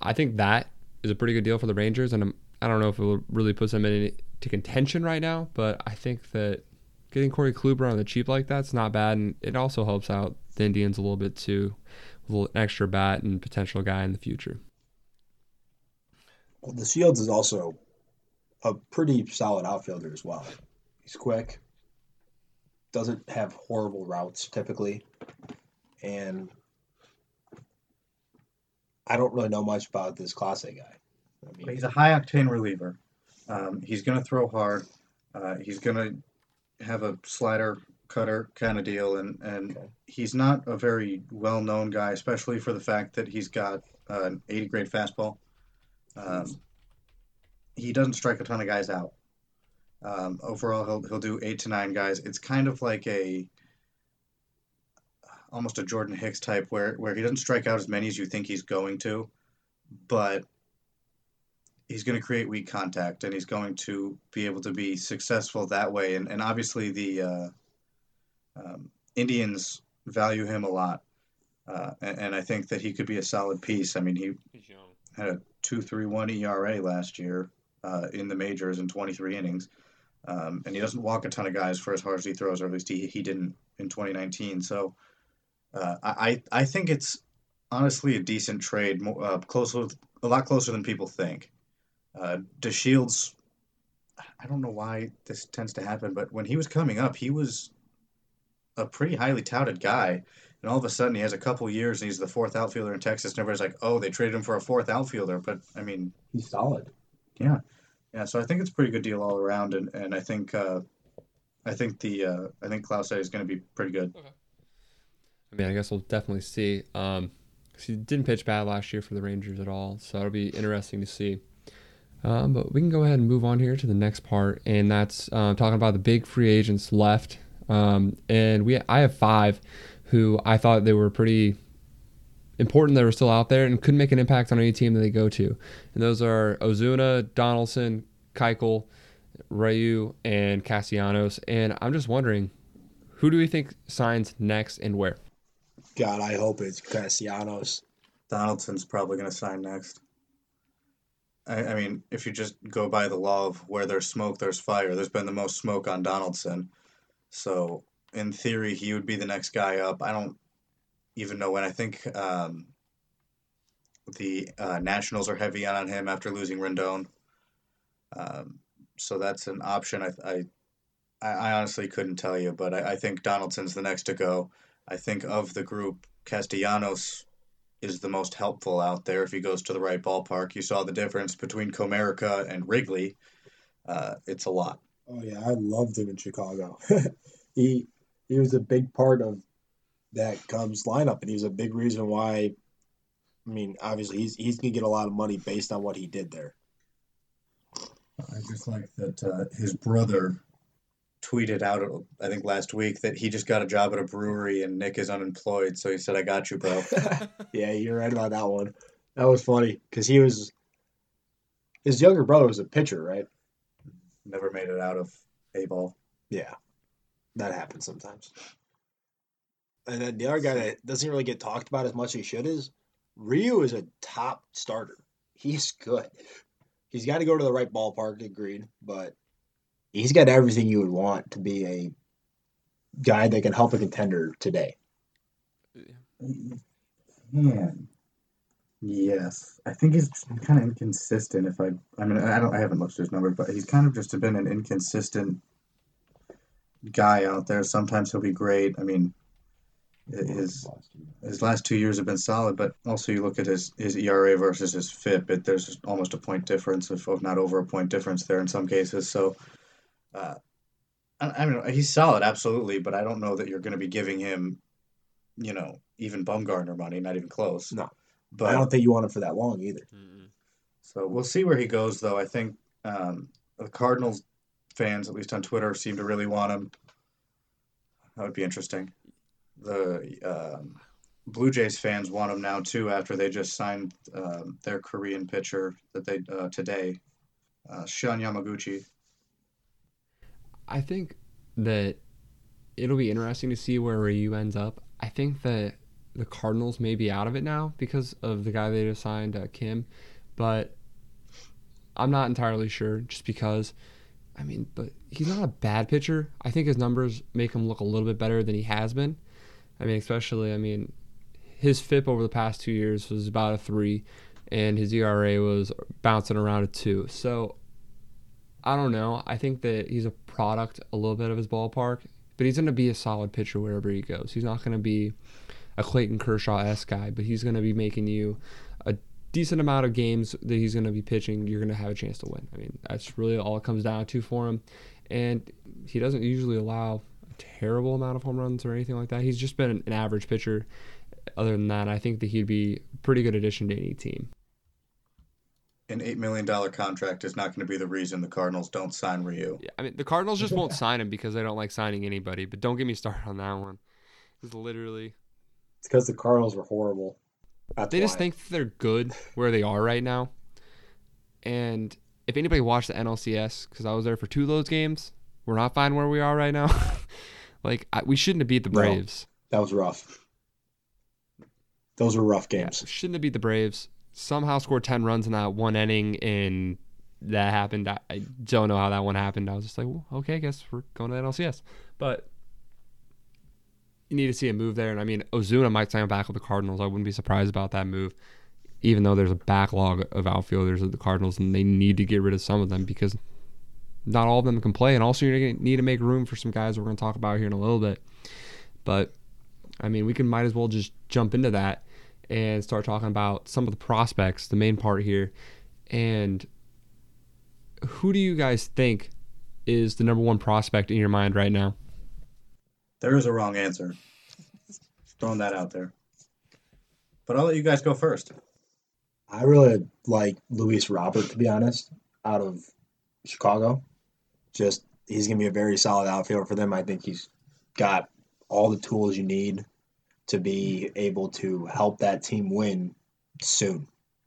I think that is a pretty good deal for the Rangers, and I'm, I don't know if it will really puts them into contention right now, but I think that getting Corey Kluber on the cheap like that's not bad, and it also helps out the Indians a little bit too, with a little extra bat and potential guy in the future. Well, DeShields is also a pretty solid outfielder as well. He's quick, doesn't have horrible routes typically, and I don't really know much about this Clase guy. I mean, He's a high octane reliever. Um, he's going to throw hard. Uh, he's going to have a slider cutter kind of deal, and and Okay. he's not a very well known guy, especially for the fact that he's got uh, an 80 grade fastball. Um, he doesn't strike a ton of guys out. Um, overall, he'll he'll do eight to nine guys. It's kind of like a almost a Jordan Hicks type, where where he doesn't strike out as many as you think he's going to, but he's going to create weak contact and he's going to be able to be successful that way. And, and obviously, the uh, um, Indians value him a lot. Uh, and, and I think that he could be a solid piece. I mean, he had a 2.31 ERA last year uh, in the majors in 23 innings. Um, and he doesn't walk a ton of guys for as hard as he throws, or at least he, he didn't in 2019. So uh, I, I think it's honestly a decent trade, mo- uh, closer, a lot closer than people think. Uh, DeShields, I don't know why this tends to happen, but when he was coming up, he was a pretty highly touted guy. And all of a sudden, he has a couple years, and he's the fourth outfielder in Texas. And everybody's like, "Oh, they traded him for a fourth outfielder." But I mean, he's solid. yeah, yeah. So I think it's a pretty good deal all around, and, and I think uh, I think the uh, I think Clase is going to be pretty good. I mean, I guess we'll definitely see. Um, he didn't pitch bad last year for the Rangers at all, so it'll be interesting to see. Um, but we can go ahead and move on here to the next part, and that's uh, talking about the big free agents left. Um, and we, I have five who I thought they were pretty important that were still out there and could make an impact on any team that they go to. And those are Ozuna, Donaldson, Keuchel, Ryu, and Castellanos. And I'm just wondering, who do we think signs next and where? God, I hope it's Castellanos. Donaldson's probably going to sign next. I, I mean, if you just go by the law of where there's smoke, there's fire. There's been the most smoke on Donaldson, so in theory, he would be the next guy up. I don't even know when. I think um, the uh, Nationals are heavy on him after losing Rendon. Um, so that's an option. I, I, I honestly couldn't tell you, but I, I think Donaldson's the next to go. I think of the group, Castellanos is the most helpful out there if he goes to the right ballpark. You saw the difference between Comerica and Wrigley. Uh, it's a lot. Oh yeah, I loved him in Chicago. he he was a big part of that Cubs lineup, and he was a big reason why. I mean, obviously, he's he's gonna get a lot of money based on what he did there. I just like that uh, his brother tweeted out, I think last week, that he just got a job at a brewery and Nick is unemployed. So he said, I got you, bro. yeah, you're right about that one. That was funny because he was his younger brother was a pitcher, right? Never made it out of A ball. Yeah, that happens sometimes. And then the other guy that doesn't really get talked about as much as he should is Ryu is a top starter. He's good. He's got to go to the right ballpark, agreed, but he's got everything you would want to be a guy that can help a contender today. Man. Yes. I think he's kind of inconsistent if I I mean I don't I haven't looked at his numbers, but he's kind of just been an inconsistent guy out there. Sometimes he'll be great. I mean his his last two years have been solid, but also you look at his, his ERA versus his FIP, it, there's almost a point difference, if, if not over a point difference there in some cases. So, uh, I, I mean, he's solid, absolutely, but I don't know that you're going to be giving him, you know, even Bumgarner money, not even close. No. But I don't think you want him for that long either. so we'll see where he goes, though. I think um, the Cardinals fans, at least on Twitter, seem to really want him. That would be interesting. The um, Blue Jays fans want him now too, after they just signed um, their Korean pitcher that they uh, today, uh, Shun Yamaguchi. I think that it'll be interesting to see where Ryu ends up. I think that the Cardinals may be out of it now because of the guy they just signed, uh, Kim, but I'm not entirely sure just because. I mean, but he's not a bad pitcher. I think his numbers make him look a little bit better than he has been. I mean, especially, I mean, his FIP over the past two years was about a three, and his ERA was bouncing around a two. So I don't know. I think that he's a product a little bit of his ballpark, but he's going to be a solid pitcher wherever he goes. He's not going to be a Clayton Kershaw s guy, but he's going to be making you a decent amount of games that he's going to be pitching. You're going to have a chance to win. I mean, that's really all it comes down to for him. And he doesn't usually allow a terrible amount of home runs or anything like that. He's just been an average pitcher. Other than that, I think that he'd be a pretty good addition to any team. An $8 million contract is not going to be the reason the Cardinals don't sign Ryu. Yeah, I mean, the Cardinals just won't sign him because they don't like signing anybody. But don't get me started on that one. It's literally It's because the Cardinals were horrible. That's they just think that they're good where they are right now. And if anybody watched the NLCS, because I was there for two of those games, we're not fine where we are right now. like I, we shouldn't have beat the No. Braves. that was rough. Those were rough Yeah, games. shouldn't have beat the Braves. Somehow scored ten runs in that one inning, and that happened. I, I don't know how that one happened. I was just like, well, okay, I guess we're going to NLCS. But you need to see a move there. And I mean, Ozuna might sign back with the Cardinals. I wouldn't be surprised about that move, even though there's a backlog of outfielders at the Cardinals, and they need to get rid of some of them because not all of them can play. And also, you're going to need to make room for some guys we're going to talk about here in a little bit. But I mean, we can might as well just jump into that and start talking about some of the prospects, the main part here. And who do you guys think is the number one prospect in your mind right now? There is a wrong answer. Throwing that out there. But I'll let you guys go first. I really like Luis Robert, to be honest, out of Chicago. Just he's gonna be a very solid outfielder for them. I think he's got all the tools you need to be able to help that team win soon,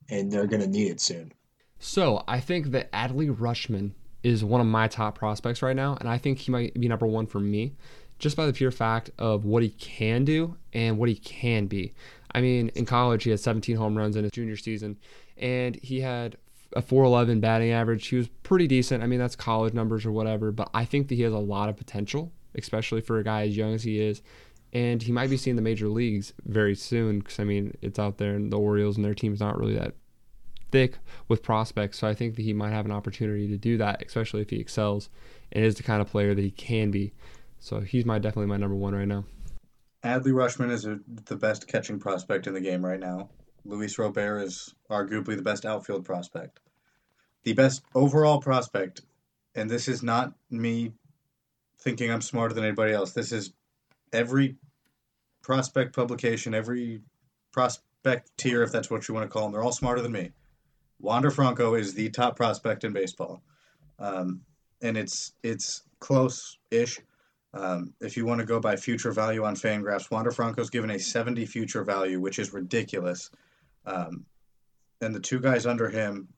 and they're gonna need it soon. So I think that Adley Rutschman is one of my top prospects right now, and I think he might be number one for me, just by the pure fact of what he can do and what he can be. I mean, in college he had 17 home runs in his junior season, and he had a 411 batting average. He was pretty decent. I mean, that's college numbers or whatever, but I think that he has a lot of potential, especially for a guy as young as he is. And he might be seeing the major leagues very soon because, I mean, it's out there, and the Orioles and their team's not really that thick with prospects. So I think that he might have an opportunity to do that, especially if he excels and is the kind of player that he can be. So he's my definitely my number one right now. Adley Rutschman is a, the best catching prospect in the game right now. Luis Robert is arguably the best outfield prospect. The best overall prospect, and this is not me thinking I'm smarter than anybody else. This is every prospect publication, every prospect tier, if that's what you want to call them. They're all smarter than me. Wander Franco is the top prospect in baseball, um, and it's it's close-ish. Um, if you want to go by future value on Fangraphs, Wander Franco's given a 70 future value, which is ridiculous. Um, and the two guys under him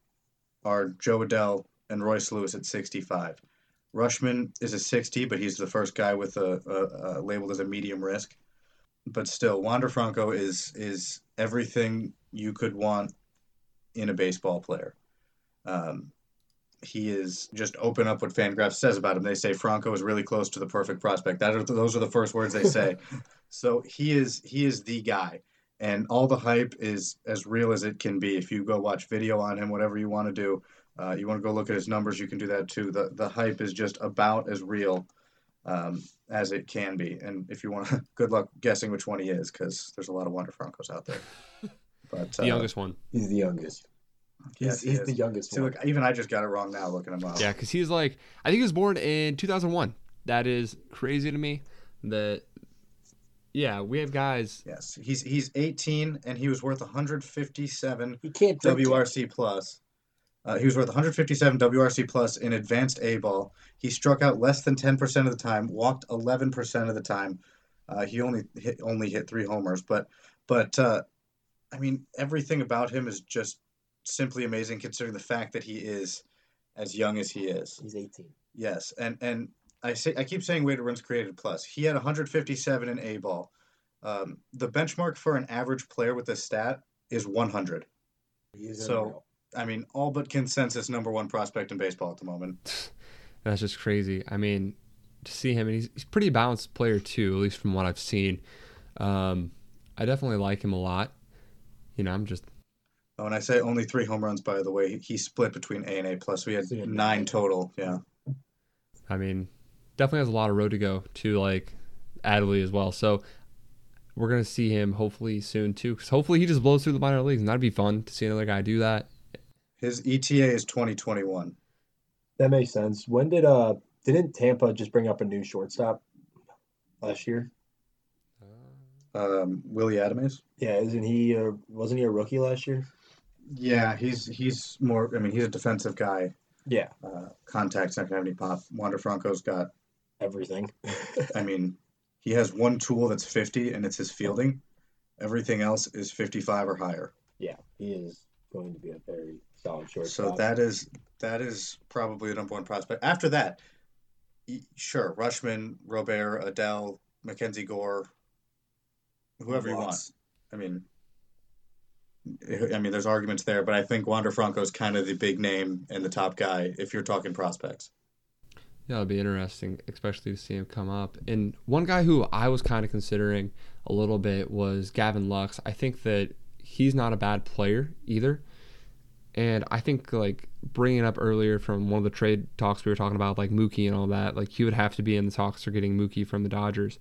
are Jo Adell and Royce Lewis at 65. Rutschman is a 60, but he's the first guy with a, a, a labeled as a medium risk. But still, Wander Franco is is everything you could want in a baseball player. Um, he is just open up what Fangraphs says about him. They say Franco is really close to the perfect prospect. That are, those are the first words they say. so he is he is the guy, and all the hype is as real as it can be. If you go watch video on him, whatever you want to do, uh, you want to go look at his numbers, you can do that too. The the hype is just about as real um, as it can be. And if you want to, good luck guessing which one he is, because there's a lot of Wander Francos out there. But The uh, youngest one. He's the youngest. Yes, He's, he he's the youngest See, one. look, even I just got it wrong now looking him up. Yeah, because he's like, I think he was born in 2001. That is crazy to me. That, yeah, we have guys. Yes, he's he's 18 and he was worth 157 he can't. WRC plus. Uh, he was worth 157 WRC plus in advanced A ball. He struck out less than 10% of the time, walked 11% of the time. Uh, he only hit only hit three homers, but but uh, I mean everything about him is just simply amazing considering the fact that he is as young as he is. He's 18. Yes, and and I say I keep saying weighted runs created plus. He had 157 in A ball. Um, the benchmark for an average player with this stat is 100. He is So-. I mean, all but consensus number one prospect in baseball at the moment. That's just crazy. I mean, to see him, and he's, he's a pretty balanced player too, at least from what I've seen. Um, I definitely like him a lot. You know, I'm just Oh, and I say only three home runs, by the way. He, he split between A and A plus. We had So he had nine nine. total. Yeah. I mean, definitely has a lot of road to go to like Adley as well. So we're gonna see him hopefully soon too. Because hopefully he just blows through the minor leagues, and that'd be fun to see another guy do that. His ETA is 2021. That makes sense. When did uh didn't Tampa just bring up a new shortstop last year? Um, Willy Adames. Yeah, isn't he? Uh, wasn't he a rookie last year? Yeah, he's he's more. I mean, he's a defensive guy. Yeah, Uh, contact's not gonna have any pop. Wander Franco's got. everything. I mean, he has one tool that's 50, and it's his fielding. Everything else is 55 or higher. yeah, he is going to be a very solid So that is that is probably the number one prospect. After that, sure, Rutschman, Robert, Adell, Mackenzie Gore, whoever you want. I mean, I mean, there's arguments there, but I think Wander Franco is kind of the big name and the top guy if you're talking prospects. Yeah, it'll be interesting, especially to see him come up. And one guy who I was kind of considering a little bit was Gavin Lux. I think that he's not a bad player either. And I think like bringing up earlier from one of the trade talks we were talking about, like Mookie and all that, like he would have to be in the talks for getting Mookie from the Dodgers.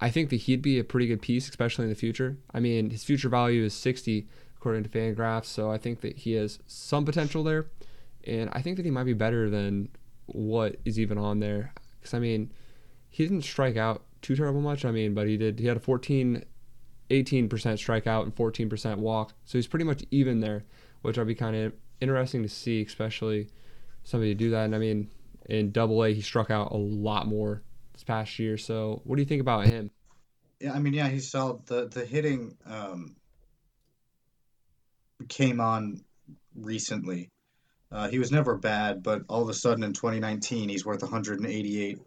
I think that he'd be a pretty good piece, especially in the future. I mean, his future value is 60 according to Fangraphs, so I think that he has some potential there. And I think that he might be better than what is even on there. Because I mean, he didn't strike out too terrible much. I mean, but he did. He had a 14, 18% strikeout and 14% walk. So he's pretty much even there, which I'd be kind of interesting to see, especially somebody do that. And I mean, in Double A, he struck out a lot more this past year. So what do you think about him? Yeah, I mean, yeah, he's solid. The the hitting um, came on recently. Uh, he was never bad, but all of a sudden in 2019, he's worth 188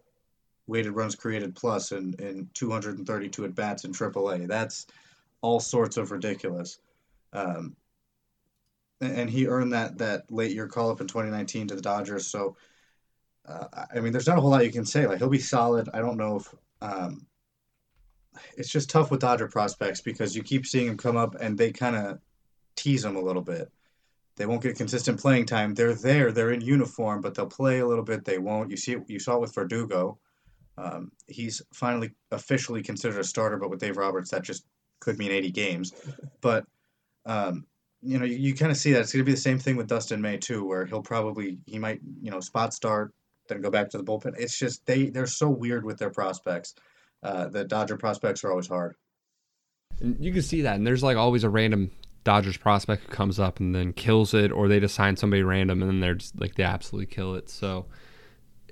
weighted runs created plus and, and 232 at bats in AAA. That's all sorts of ridiculous. Um, and, he earned that that late year call up in 2019 to the Dodgers. So, uh, I mean, there's not a whole lot you can say. Like he'll be solid. I don't know if um, it's just tough with Dodger prospects because you keep seeing them come up and they kind of tease them a little bit. They won't get consistent playing time. They're there, they're in uniform, but they'll play a little bit. They won't. You see, it, you saw it with Verdugo. Um, he's finally officially considered a starter, but with Dave Roberts, that just could mean 80 games. But um, you know, you, you kind of see that it's going to be the same thing with Dustin May too, where he'll probably he might you know spot start, then go back to the bullpen. It's just they they're so weird with their prospects. Uh, the Dodger prospects are always hard. And you can see that, and there's like always a random Dodgers prospect who comes up and then kills it, or they just sign somebody random and then they're just like they absolutely kill it. So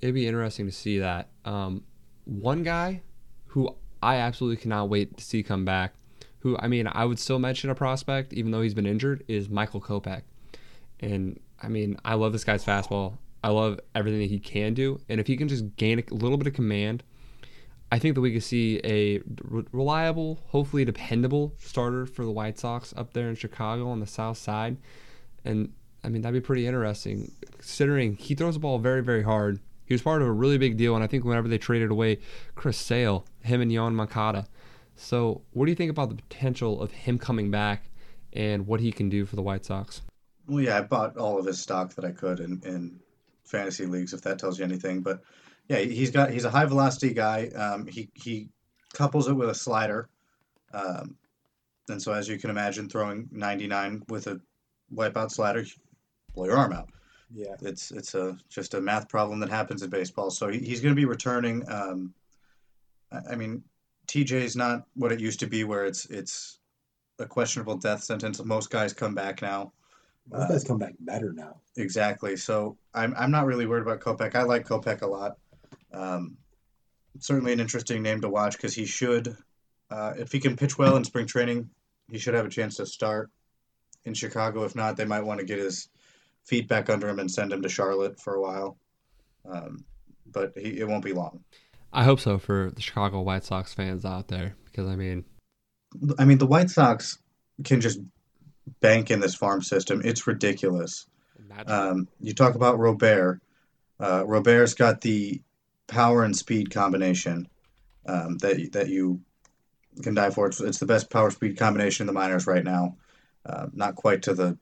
it'd be interesting to see that. Um, one guy who I absolutely cannot wait to see come back, who I mean I would still mention a prospect even though he's been injured, is Michael Kopech. And I mean I love this guy's fastball. I love everything that he can do, and if he can just gain a little bit of command I think that we could see a re- reliable, hopefully dependable starter for the White Sox up there in Chicago on the south side. And I mean, that'd be pretty interesting considering he throws the ball very, very hard. He was part of a really big deal, and I think whenever they traded away Chris Sale, him and Yoan Moncada. So, what do you think about the potential of him coming back and what he can do for the White Sox? Well, yeah, I bought all of his stock that I could in, in fantasy leagues, if that tells you anything. But yeah, he's got he's a high velocity guy. Um, he he couples it with a slider, um, and so as you can imagine, throwing 99 with a wipeout slider, you blow your arm out. Yeah. It's it's a just a math problem that happens in baseball. So he, he's going to be returning. Um, I, I mean, is not what it used to be, where it's it's a questionable death sentence. Most guys come back now. Those guys come back better now. Exactly. So I'm I'm not really worried about Kopech. I like Kopech a lot. Um, certainly an interesting name to watch because he should, uh, if he can pitch well in spring training, he should have a chance to start in Chicago. If not, they might want to get his feet back under him and send him to Charlotte for a while. Um, but he, it won't be long. I hope so for the Chicago White Sox fans out there because I mean, I mean, the White Sox can just bank in this farm system. It's ridiculous. Um, you talk about Robert. Uh, Robert's got the power and speed combination um, that that you can die for. It's, it's the best power speed combination in the minors right now. Uh, not quite to the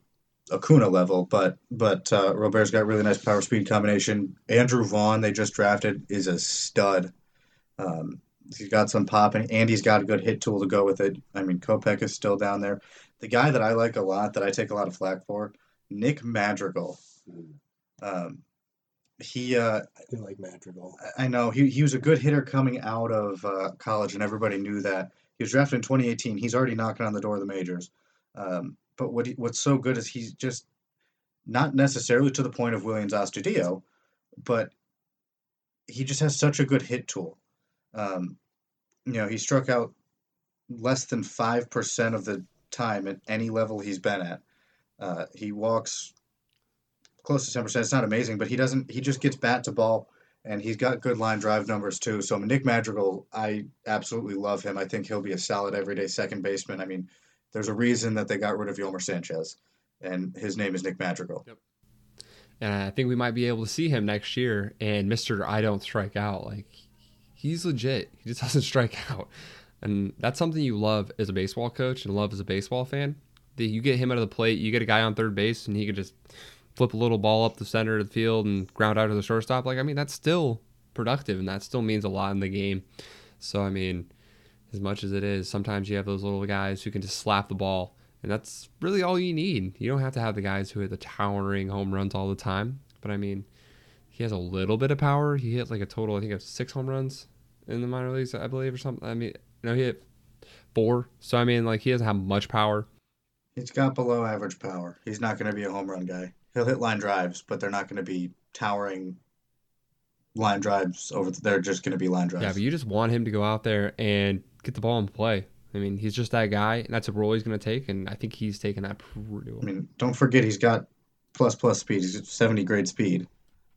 Acuna level, but but uh, Robert's got really nice power speed combination. Andrew Vaughn, they just drafted, is a stud. Um, he's got some pop, and Andy's got a good hit tool to go with it. I mean, Kopech is still down there. The guy that I like a lot, that I take a lot of flack for, Nick Madrigal. Um, he, uh, I like Madrigal. I know he, he was a good hitter coming out of uh, college, and everybody knew that. He was drafted in 2018. He's already knocking on the door of the majors. Um, but what he, what's so good is he's just not necessarily to the point of Willians Astudillo, but he just has such a good hit tool. Um, you know, he struck out less than 5% of the time at any level he's been at. Uh, he walks close to 10%. It's not amazing, but he doesn't, he just gets bat to ball and he's got good line drive numbers too. So Nick Madrigal, I absolutely love him. I think he'll be a solid everyday second baseman. I mean, there's a reason that they got rid of Yolmer Sanchez, and his name is Nick Madrigal. And I think we might be able to see him next year. And Mister, I don't strike out. Like he's legit. He just doesn't strike out, and that's something you love as a baseball coach and love as a baseball fan. That you get him out of the plate, you get a guy on third base, and he could just flip a little ball up the center of the field and ground out to the shortstop. Like I mean, that's still productive, and that still means a lot in the game. So I mean, as much as it is, sometimes you have those little guys who can just slap the ball, and that's really all you need. You don't have to have the guys who hit the towering home runs all the time. But I mean, he has a little bit of power. He hit like a total, I think, of six home runs in the minor leagues, I believe, or something. I mean, no, he hit four. So I mean, like he doesn't have much power. He's got below average power. He's not going to be a home run guy. He'll hit line drives, but they're not going to be towering line drives over. The, they're just going to be line drives. Yeah, but you just want him to go out there and get the ball and play. I mean, he's just that guy, and that's a role he's going to take, and I think he's taking that pretty well. I mean, don't forget he's got plus plus speed. He's at 70 grade speed.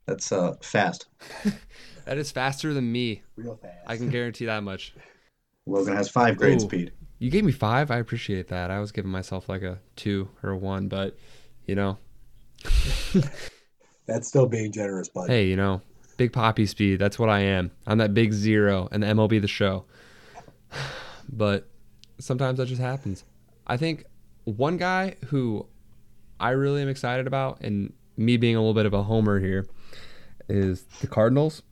That's uh, fast. that is faster than me. Real fast. I can guarantee that much. Logan has five grade Ooh. speed. You gave me five. I appreciate that. I was giving myself like a two or a one, but you know, That's still being generous, bud. hey, you know, big poppy speed. That's what I am. I'm that big zero and the MLB the show. But sometimes that just happens. I think one guy who I really am excited about, and me being a little bit of a homer here, is the Cardinals.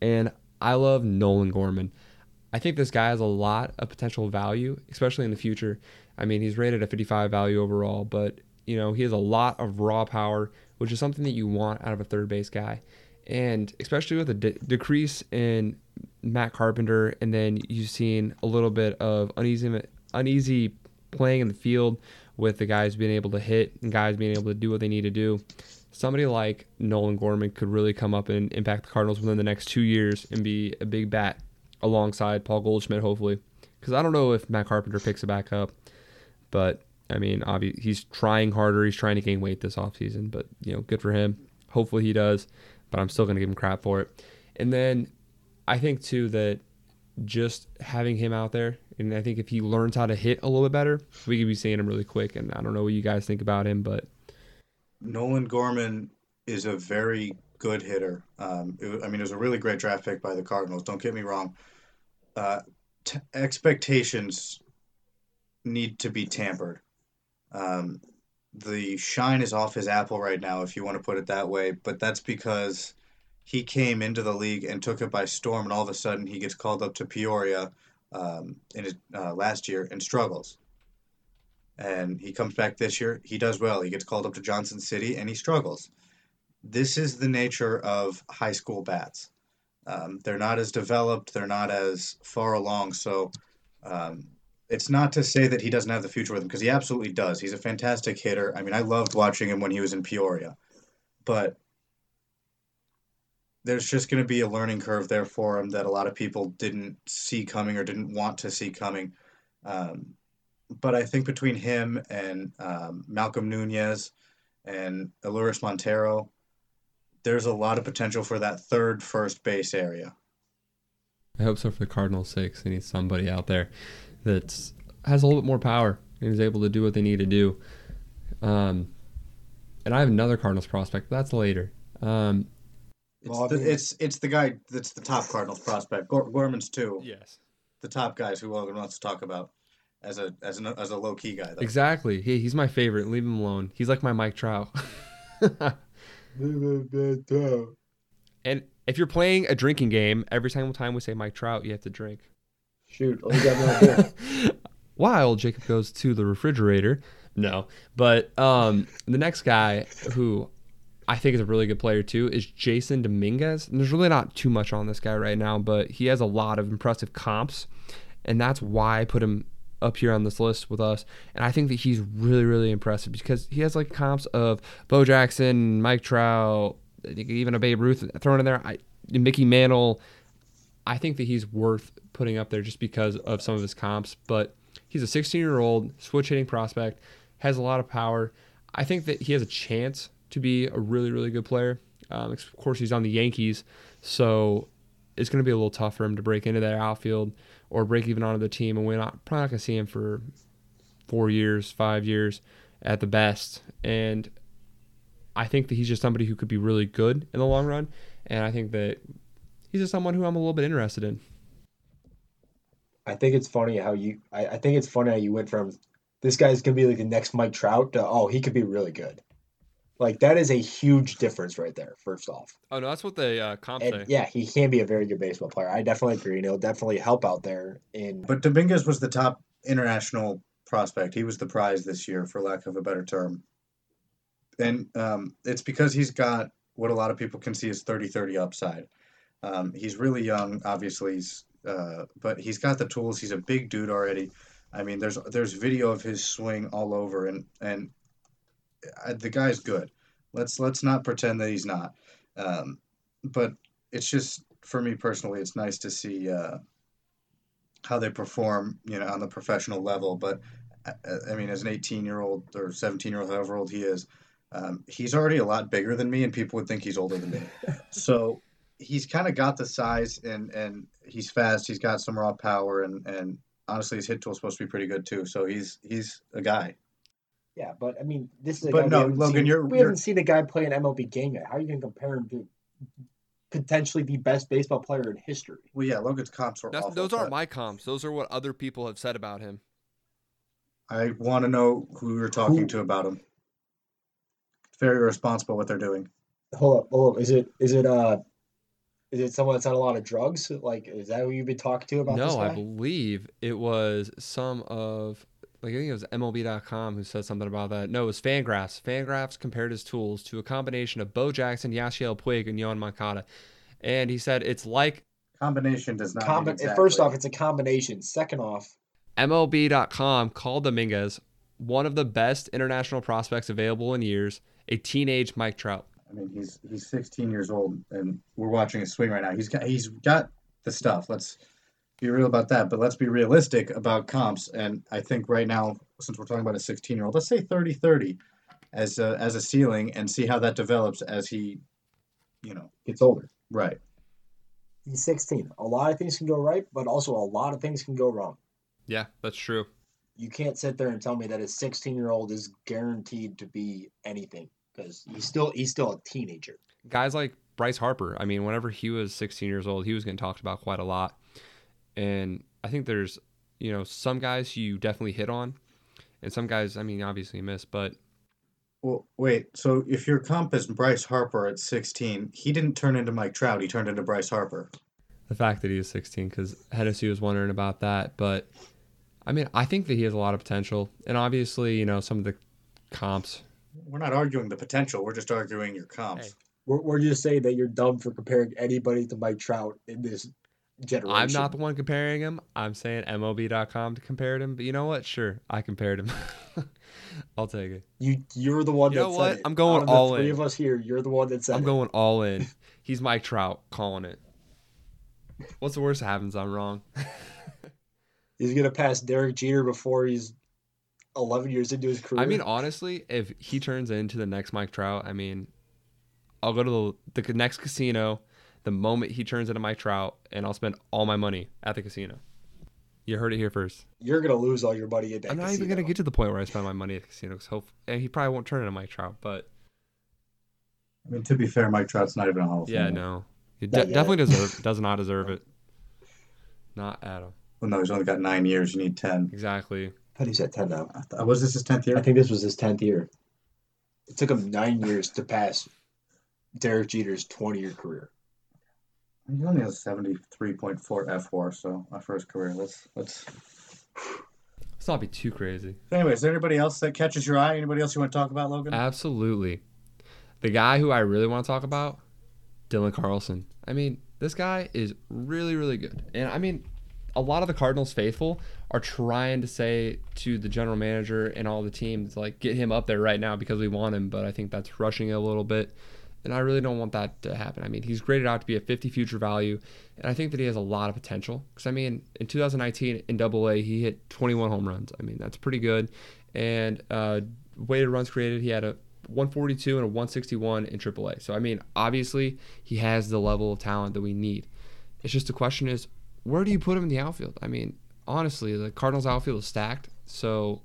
And I love Nolan Gorman. I think this guy has a lot of potential value, especially in the future. I mean, he's rated a 55 value overall, but you know, he has a lot of raw power, which is something that you want out of a third base guy. And especially with a de- decrease in Matt Carpenter, and then you've seen a little bit of uneasy, uneasy playing in the field with the guys being able to hit and guys being able to do what they need to do. Somebody like Nolan Gorman could really come up and impact the Cardinals within the next two years and be a big bat alongside Paul Goldschmidt, hopefully. Because I don't know if Matt Carpenter picks it back up, but I mean, obviously he's trying harder. He's trying to gain weight this offseason, but you know, good for him. Hopefully he does, but I'm still going to give him crap for it. And then I think too that just having him out there, and I think if he learns how to hit a little bit better, we could be seeing him really quick. And I don't know what you guys think about him, but Nolan Gorman is a very good hitter. Um, it, I mean, it was a really great draft pick by the Cardinals. Don't get me wrong. Uh, t- expectations need to be tampered. Um, the shine is off his apple right now, if you want to put it that way. But that's because he came into the league and took it by storm, and all of a sudden he gets called up to Peoria um, in his uh, last year and struggles. And he comes back this year. He does well. He gets called up to Johnson City and he struggles. This is the nature of high school bats. Um, they're not as developed. They're not as far along. So um, it's not to say that he doesn't have the future with him because he absolutely does. He's a fantastic hitter. I mean, I loved watching him when he was in Peoria, but there's just going to be a learning curve there for him that a lot of people didn't see coming or didn't want to see coming. Um, but I think between him and um, Malcolm Nunez and Elehuris Montero, there's a lot of potential for that third first base area. I hope so for the Cardinals' sake. They need somebody out there that has a little bit more power and is able to do what they need to do. Um, and I have another Cardinals prospect, but that's later. Um, It's, Well, I the, mean- it's it's the guy that's the top Cardinals prospect. Gorman's too. yes. the top guys who Logan wants to talk about. as a as a as a low key guy though. Exactly. He, he's my favorite. Leave him alone. He's like my Mike Trout. and if you're playing a drinking game, every single time we say Mike Trout, you have to drink. Shoot, let me get my idea. While Jacob goes to the refrigerator. No. But um, the next guy who I think is a really good player too is Jasson Dominguez. And there's really not too much on this guy right now, but he has a lot of impressive comps. And that's why I put him up here on this list with us. And I think that he's really, really impressive because he has like comps of Bo Jackson, Mike Trout, I even a Babe Ruth thrown in there. I, Mickey Mantle. I think that he's worth putting up there just because of some of his comps. But he's a 16 year old switch hitting prospect, has a lot of power. I think that he has a chance to be a really, really good player. Um, of course, he's on the Yankees, so it's going to be a little tough for him to break into that outfield or break even onto the team. And we're not probably not going to see him for four years, five years at the best. And I think that he's just somebody who could be really good in the long run. And I think that he's just someone who I'm a little bit interested in. I think it's funny how you. I, I think it's funny how you went from this guy's gonna be like the next Mike Trout to oh he could be really good. Like that is a huge difference right there. First off, Oh no, that's what the uh, comp and yeah, he can be a very good baseball player. I definitely agree, and he'll definitely help out there. In But Dominguez was the top international prospect. He was the prize this year, for lack of a better term. And um, it's because he's got what a lot of people can see is 30 30 upside. Um, he's really young, obviously, he's, uh, but he's got the tools. He's a big dude already. I mean, there's there's video of his swing all over, and and uh, the guy's good. Let's let's not pretend that he's not. Um, but it's just for me personally, it's nice to see uh, how they perform, you know, on the professional level. But uh, I mean, as an 18 year old or 17 year old, however old he is, um, he's already a lot bigger than me, and people would think he's older than me. so he's kind of got the size, and and he's fast. He's got some raw power, and and honestly, his hit tool's supposed to be pretty good too. So he's he's a guy. yeah, but I mean, this is a But guy we no, haven't Logan, seen- you're- we you're- haven't seen a guy play an MLB game yet. How are you gonna compare him to potentially the best baseball player in history? Well, yeah, Logan's comps were That's, awful. those aren't but my comps. Those are what other people have said about him. I want to know who you're talking Who- to about him. Very responsible what they're doing. Hold up, hold up. Is it is it uh is it someone that's on a lot of drugs? Like, is that who you've been talking to about this No, I believe it was some of like I think it was MLB.com who said something about that. No, it was Fangraphs. Fangraphs compared his tools to a combination of Bo Jackson, Yasiel Puig, and Yoan Moncada, and he said it's like Combination does not. Combi- mean exactly. First off, it's a combination. Second off, MLB.com called Dominguez one of the best international prospects available in years, a teenage Mike Trout. I mean, he's he's 16 years old, and we're watching his swing right now. He's got he's got the stuff. Let's be real about that, but let's be realistic about comps. And I think right now, since we're talking about a 16 year old, let's say 30-30 as a, as a ceiling, and see how that develops as he, you know, gets older. right. He's 16. A lot of things can go right, but also a lot of things can go wrong. Yeah, that's true. You can't sit there and tell me that a 16 year old is guaranteed to be anything because he's still he's still a teenager. guys like Bryce Harper. I mean, whenever he was 16 years old, he was getting talked about quite a lot. And I think there's, you know, some guys you definitely hit on, and some guys, I mean, obviously you miss. But Well, wait. So if your comp is Bryce Harper at 16, he didn't turn into Mike Trout. He turned into Bryce Harper. the fact that he is 16, because Hennessy was wondering about that. But I mean, I think that he has a lot of potential, and obviously, you know, some of the comps. We're not arguing the potential. We're just arguing your comps. Hey. We're, we're just saying that you're dumb for comparing anybody to Mike Trout in this generation. I'm not the one comparing him. I'm saying MLB.com to compare him. But you know what? Sure, I compared him. I'll take it. You you're the one You that know said what? it. I'm going Out of the all three in. of us here, you're the one that said I'm it. going all in. He's Mike Trout calling it. What's the worst that happens? I'm wrong. He's gonna pass Derek Jeter before he's 11 years into his career. I mean, honestly, if he turns into the next Mike Trout, I mean, I'll go to the, the next casino the moment he turns into Mike Trout, and I'll spend all my money at the casino. You heard it here first. you're gonna lose all your money in that I'm not even gonna get to the point where I spend my money at the casino because hope and he probably won't turn into Mike Trout. But I mean, to be fair, Mike Trout's not even a Hall of Fame. yeah, no, he de- definitely deserve does not deserve it. Not at all. Well, no, he's only got nine years. You need ten. Exactly. I thought he's at 10 now. I th- Was this his tenth year? I think this was his 10th year. It took him nine years to pass Derek Jeter's 20 year career. He only has seventy three point four F four. So for his career, let's let's. Let's not be too crazy. So anyways, is there anybody else that catches your eye? Anybody else you want to talk about, Logan? Absolutely. The guy who I really want to talk about, Dylan Carlson. I mean, this guy is really, really good. And I mean, a lot of the Cardinals faithful are trying to say to the general manager and all the teams, like, get him up there right now because we want him. But I think that's rushing it a little bit. And I really don't want that to happen. I mean, he's graded out to be a 50 future value. And I think that he has a lot of potential. Because, I mean, in 2019 in Double A, he hit 21 home runs. I mean, that's pretty good. And uh, weighted runs created, he had a 142 and a 161 in AAA. So I mean, obviously he has the level of talent that we need. It's just the question is, where do you put him in the outfield? I mean, honestly, the Cardinals outfield is stacked. So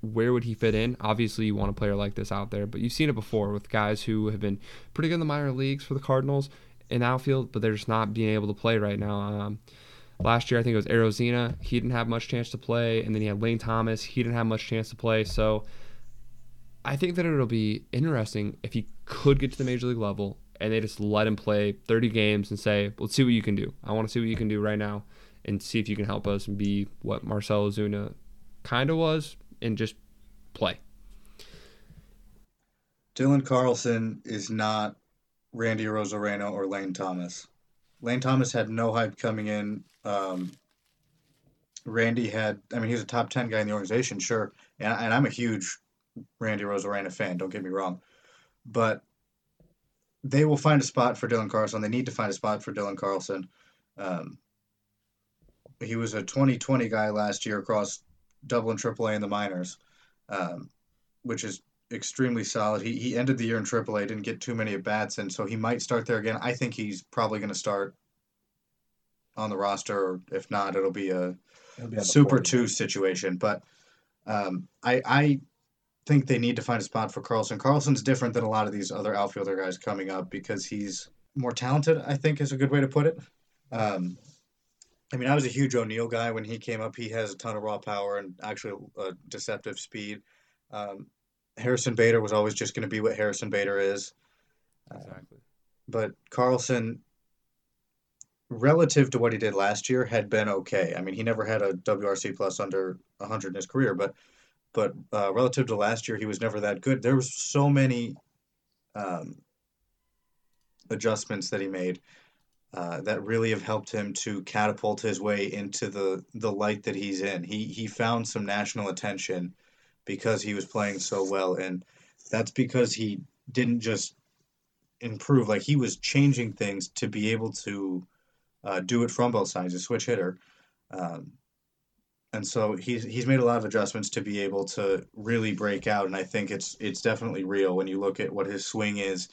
where would he fit in? Obviously, you want a player like this out there, but you've seen it before with guys who have been pretty good in the minor leagues for the Cardinals in outfield, but they're just not being able to play right now. Um, last year, I think it was Arizona. He didn't have much chance to play, and then he had Lane Thomas. He didn't have much chance to play. So I think that it'll be interesting if he could get to the major league level and they just let him play 30 games and say, let's see what you can do. I want to see what you can do right now and see if you can help us and be what Marcell Ozuna kind of was and just play. Dylan Carlson is not Randy Arozarena or Lane Thomas. Lane Thomas had no hype coming in. Um, Randy had, I mean, he's a top 10 guy in the organization, sure. And, and I'm a huge Randy Arozarena fan, don't get me wrong. But they will find a spot for Dylan Carlson. They need to find a spot for Dylan Carlson. Um, he was a 2020 guy last year across double and triple A in the minors, um, which is extremely solid. He, he ended the year in triple A, didn't get too many at bats, and so he might start there again. I think he's probably going to start on the roster, or if not, it'll be a He'll be Super 40. Two situation. But um, I I think they need to find a spot for Carlson. Carlson's different than a lot of these other outfielder guys coming up because he's more talented. I think is a good way to put it. Um, I mean, I was a huge O'Neill guy when he came up. He has a ton of raw power and actually a deceptive speed. Um, Harrison Bader was always just going to be what Harrison Bader is. Exactly. but Carlson, relative to what he did last year, had been okay. I mean, he never had a WRC plus under 100 in his career, but but uh, relative to last year, he was never that good. There was so many um, adjustments that he made uh, that really have helped him to catapult his way into the the light that he's in. He he found some national attention because he was playing so well, and that's because he didn't just improve. Like he was changing things to be able to uh, do it from both sides, a switch hitter. Um, and so he's he's made a lot of adjustments to be able to really break out. And I think it's it's definitely real when you look at what his swing is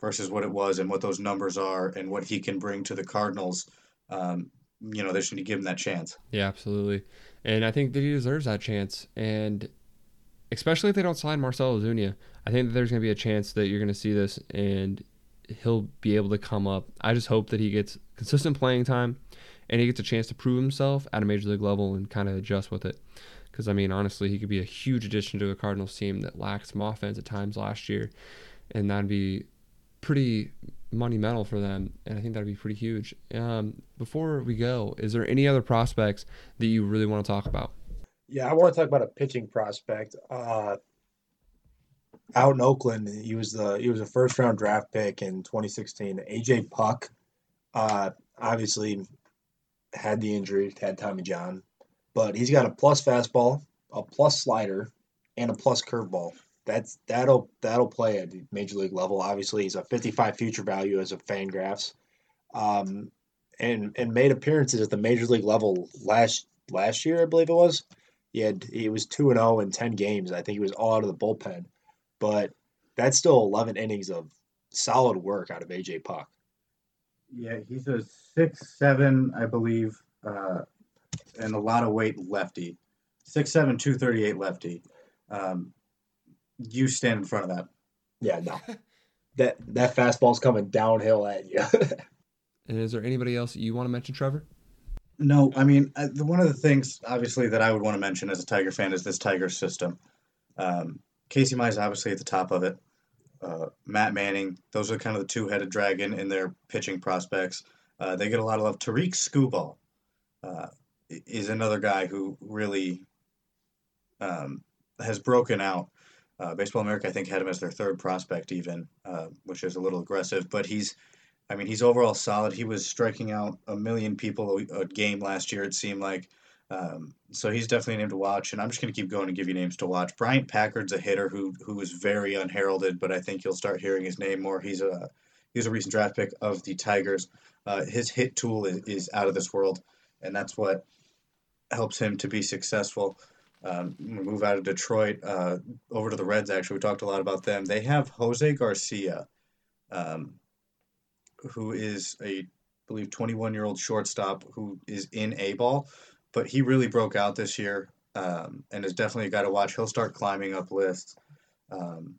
versus what it was and what those numbers are and what he can bring to the Cardinals. Um, you know, they should give him that chance. Yeah, absolutely. And I think that he deserves that chance. And especially if they don't sign Marcell Ozuna, I think that there's going to be a chance that you're going to see this and he'll be able to come up. I just hope that he gets consistent playing time and he gets a chance to prove himself at a major league level and kind of adjust with it. Because, I mean, honestly, he could be a huge addition to a Cardinals team that lacked some offense at times last year. And that'd be pretty monumental for them. And I think that'd be pretty huge. Um, before we go, is there any other prospects that you really want to talk about? Yeah, I want to talk about a pitching prospect. Uh, out in Oakland, he was the he was a first round draft pick in 2016. AJ Puk, uh, obviously had the injury, had Tommy John, but he's got a plus fastball, a plus slider, and a plus curveball. That's that'll that'll play at the major league level. Obviously, he's a 55 future value as a Fangraphs, um, and and made appearances at the major league level last last year, I believe it was. He had he was two and zero in ten games. I think he was all out of the bullpen, but that's still eleven innings of solid work out of AJ Puk. Yeah, he's a six seven, I believe, uh, and a lot of weight lefty. Six seven, two thirty eight lefty. Um, you stand in front of that. Yeah, no, that that fastball's coming downhill at you. And is there anybody else you want to mention, Trevor? No, I mean, uh, the, one of the things, obviously, that I would want to mention as a Tiger fan is this Tiger system. Um, Casey Mize obviously at the top of it. Uh, Matt Manning, those are kind of the two-headed dragon in their pitching prospects. Uh, they get a lot of love. Tarik Skubal uh, is another guy who really um, has broken out. Uh, Baseball America, I think, had him as their third prospect, even, uh, which is a little aggressive. But he's, I mean, he's overall solid. He was striking out a million people a, a game last year. It seemed like. Um, so he's definitely a name to watch, and I'm just going to keep going and give you names to watch. Bryant Packard's a hitter who who is very unheralded, but I think you'll start hearing his name more. He's a he's a recent draft pick of the Tigers. Uh, his hit tool is, is out of this world, and that's what helps him to be successful. Um, move out of Detroit uh, over to the Reds. Actually, we talked a lot about them. They have Jose Garcia, um, who is a I believe 21 year old shortstop who is in A ball, but he really broke out this year um, and is definitely a guy to watch. He'll start climbing up lists. Um,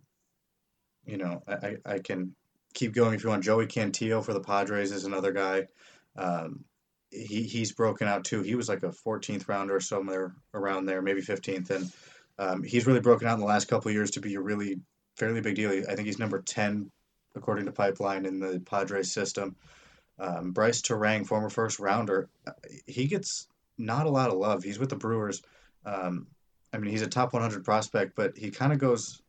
you know, I, I, can keep going if you want. Joey Cantillo for the Padres is another guy. Um, he he's broken out too. He was like a 14th rounder somewhere around there, maybe 15th, and um, he's really broken out in the last couple years to be a really fairly big deal. I think he's number 10 according to Pipeline in the Padres system. Um, Brice Turang, former first rounder, he gets not a lot of love. He's with the Brewers. Um, I mean, he's a top 100 prospect, but he kind of goes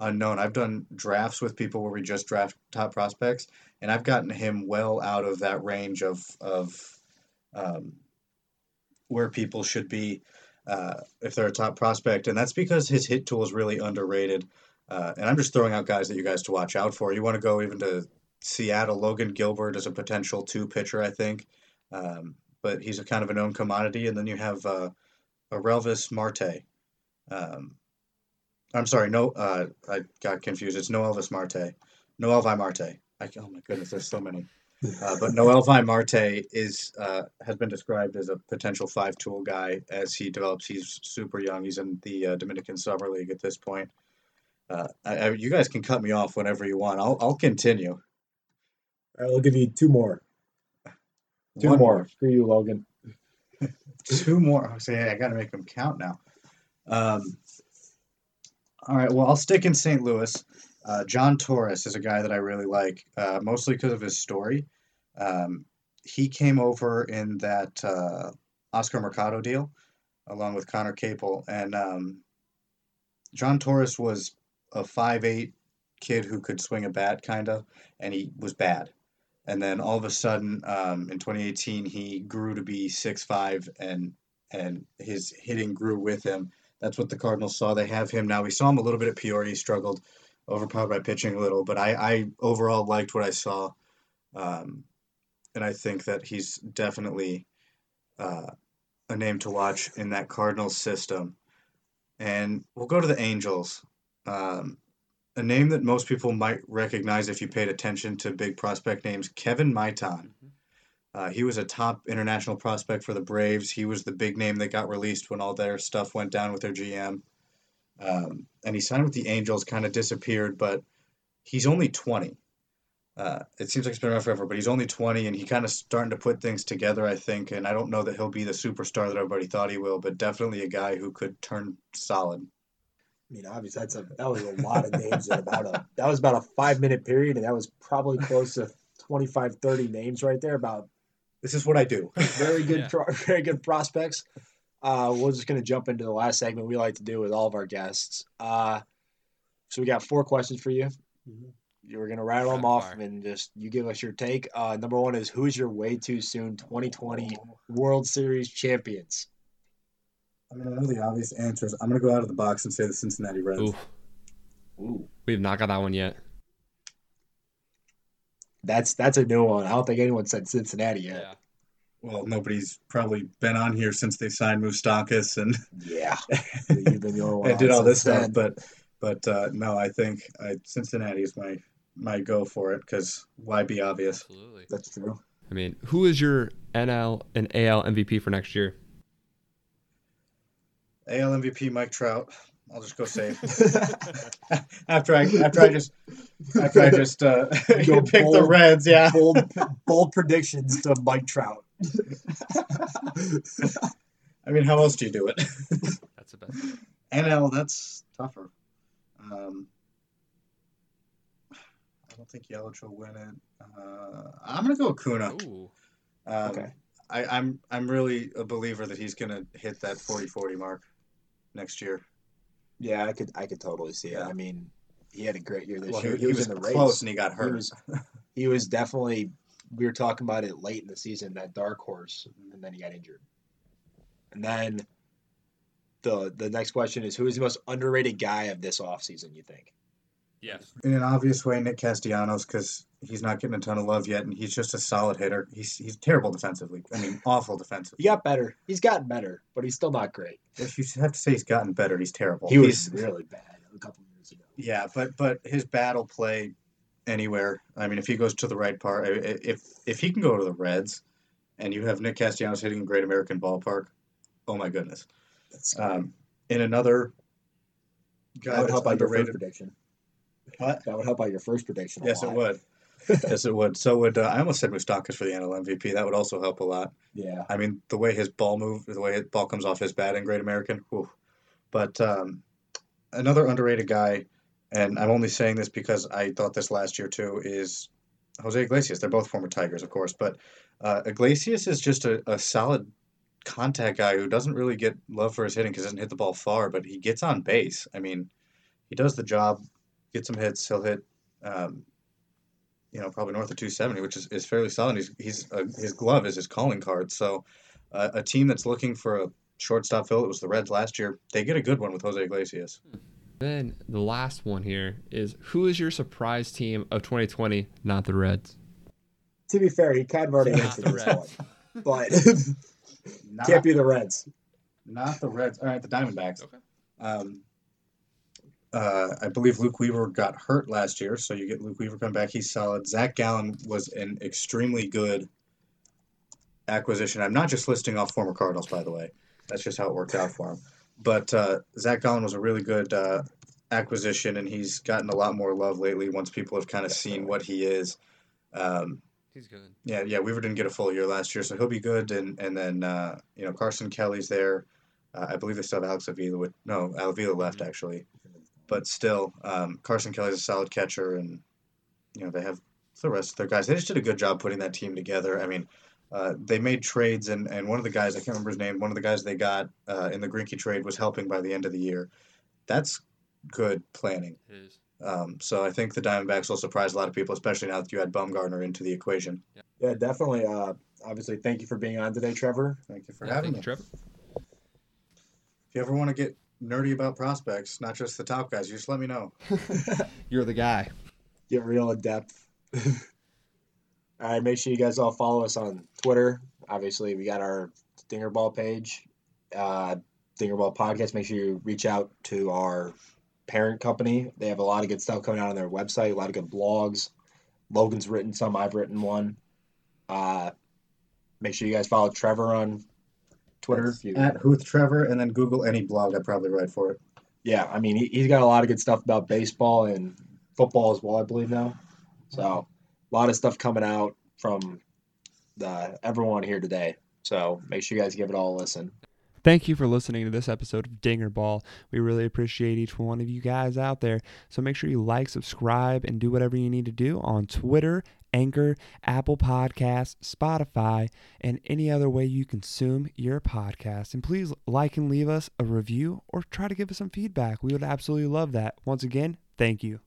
unknown. I've done drafts with people where we just draft top prospects, and I've gotten him well out of that range of of um, where people should be uh, if they're a top prospect, and that's because his hit tool is really underrated. Uh, and I'm just throwing out guys that you guys to watch out for. You want to go even to Seattle. Logan Gilbert is a potential two pitcher, I think, um, but he's a kind of a known commodity. And then you have uh, a Relvis Marte. Um, I'm sorry, no, uh, I got confused. It's Noel Marte. Noelvi Marte. I, oh my goodness, there's so many. Uh, but Noelvi Marte is uh, has been described as a potential five tool guy as he develops. He's super young. He's in the uh, Dominican Summer League at this point. Uh, I, I, you guys can cut me off whenever you want. I'll I'll continue. I'll give you two more. Two One more. Screw you, Logan. Two more. I say I got to make them count now. Um, all right. Well, I'll stick in St. Louis. Uh, Jhon Torres is a guy that I really like, uh, mostly because of his story. Um, he came over in that uh, Oscar Mercado deal, along with Connor Capel, and um, Jhon Torres was a five-eight kid who could swing a bat, kind of, and he was bad. And then all of a sudden, um, in 2018, he grew to be six-five, and and his hitting grew with him. That's what the Cardinals saw. They have him now. We saw him a little bit at Peoria. He struggled, overpowered by pitching a little, but I, I overall liked what I saw, um, and I think that he's definitely uh, a name to watch in that Cardinals system. And we'll go to the Angels. Um, a name that most people might recognize if you paid attention to big prospect names, Kevin Maitan. Uh, he was a top international prospect for the Braves. He was the big name that got released when all their stuff went down with their GM. Um, and he signed with the Angels, kind of disappeared, but he's only 20. Uh, it seems like it's been around forever, but he's only 20 and he kind of starting to put things together, I think. And I don't know that he'll be the superstar that everybody thought he will, but definitely a guy who could turn solid. I mean, obviously, that's a that was a lot of names in about a that was about a five minute period, and that was probably close to 25, 30 names right there. About This is what I do. very good, Yeah. pro- very good prospects. Uh, we're just gonna jump into the last segment we like to do with all of our guests. Uh, so we got four questions for you. You're gonna rattle them off fire. and just you give us your take. Uh, number one is who's your way too soon 2020 World Series champions? I mean, I know the obvious answers. I'm going to go out of the box and say the Cincinnati Reds. Ooh, Ooh, we have not got that one yet. that's that's a new one. I don't think anyone said Cincinnati yet. Yeah. Well, nobody's probably been on here since they signed Moustakas and, Yeah, you've been the only one. and did all this since stuff. But but uh, no, I think I, Cincinnati is my my go for it because why be obvious? Absolutely. that's true. I mean, who is your NL and AL MVP for next year? AL MVP Mike Trout. I'll just go safe. after I after I just after I just uh, Go pick the. Reds, yeah. bold, bold predictions to Mike Trout. I mean, how else do you do it? That's the best. NL, that's tougher. Um, I don't think Yelich will win it. Uh, I'm gonna go Acuña. Ooh. Um, Okay. I, I'm I'm really a believer that he's gonna hit that 40-40 mark next year. Yeah, I could I could totally see it. I mean, he had a great year this Well, year. he, he was in the race. close and he got He hurt. was he was definitely we were talking about it late in the season, that dark horse, and then he got injured. And then the the next question is who is the most underrated guy of this offseason, you think? Yes. In an obvious way, Nick Castellanos, because he's not getting a ton of love yet, and he's just a solid hitter. He's he's terrible defensively. I mean, awful defensively. He got better. He's gotten better, but he's still not great. If you have to say he's gotten better, he's terrible. He was He's- really bad a couple years ago. Yeah, but but his battle play anywhere. I mean, if he goes to the right part, if if he can go to the Reds, and you have Nick Castellanos hitting a Great American Ballpark, oh my goodness. That's Um, in another guy that would that's help out your first underrated. prediction. What? That would help out your first prediction. Yes, it would. yes, it would. So would uh, I almost said Moustakas for the NL MVP. That would also help a lot. Yeah. I mean, the way his ball move, the way his ball comes off his bat in Great American. Whew. But um, another underrated guy, and I'm only saying this because I thought this last year too, is Jose Iglesias. They're both former Tigers, of course, but uh, Iglesias is just a, a solid contact guy who doesn't really get love for his hitting because he doesn't hit the ball far, but he gets on base. I mean, he does the job, gets some hits. He'll hit. Um, you know, probably north of 270, which is, is fairly solid. He's, he's uh, his glove is his calling card. So, uh, a team that's looking for a shortstop fill, it was the Reds last year. They get a good one with Jose Iglesias. Then the last one here is who is your surprise team of 2020? Not the Reds. To be fair, he kind of already Not answered the this Reds. one, but Not, can't be the Reds. not the Reds. All right, the Diamondbacks. Okay. Um, uh, I believe Luke Weaver got hurt last year, so you get Luke Weaver come back. He's solid. Zach Gallen was an extremely good acquisition. I'm not just listing off former Cardinals, by the way. That's just how it worked out for him. But uh, Zach Gallen was a really good uh, acquisition, and he's gotten a lot more love lately once people have kind of seen what he is. Um, He's good. yeah, yeah, Weaver didn't get a full year last year, so he'll be good. And and then uh, you know Carson Kelly's there. Uh, I believe they still have Alex Avila. With, no, Avila left actually, but still, um, Carson Kelly's a solid catcher, and you know they have the rest of their guys. They just did a good job putting that team together. I mean, uh, they made trades, and and one of the guys I can't remember his name. One of the guys they got uh, in the Greinke trade was helping by the end of the year. That's good planning. It is. Um, so I think the Diamondbacks will surprise a lot of people, especially now that you add Bumgarner into the equation. Yeah, definitely. Uh, obviously, thank you for being on today, Trevor. Thank you for Yeah, having thank me. you, Trevor. If you ever want to get nerdy about prospects, not just the top guys, you just let me know. You're the guy. Get real in depth. all right, make sure you guys all follow us on Twitter. Obviously, we got our Dinger Ball page, uh, Dinger Ball podcast. Make sure you reach out to our parent company. They have a lot of good stuff coming out on their website, a lot of good blogs. Logan's written some, I've written one. Uh, make sure you guys follow Trevor on Twitter. You, At Huth Trevor, and then Google any blog, I'd probably write for it. yeah, I mean, he, he's got a lot of good stuff about baseball and football as well, I believe now. So, a lot of stuff coming out from the everyone here today. So, make sure you guys give it all a listen. Thank you for listening to this episode of Dinger Ball. We really appreciate each one of you guys out there. So make sure you like, subscribe, and do whatever you need to do on Twitter, Anchor, Apple Podcasts, Spotify, and any other way you consume your podcast. And please like and leave us a review or try to give us some feedback. We would absolutely love that. Once again, thank you.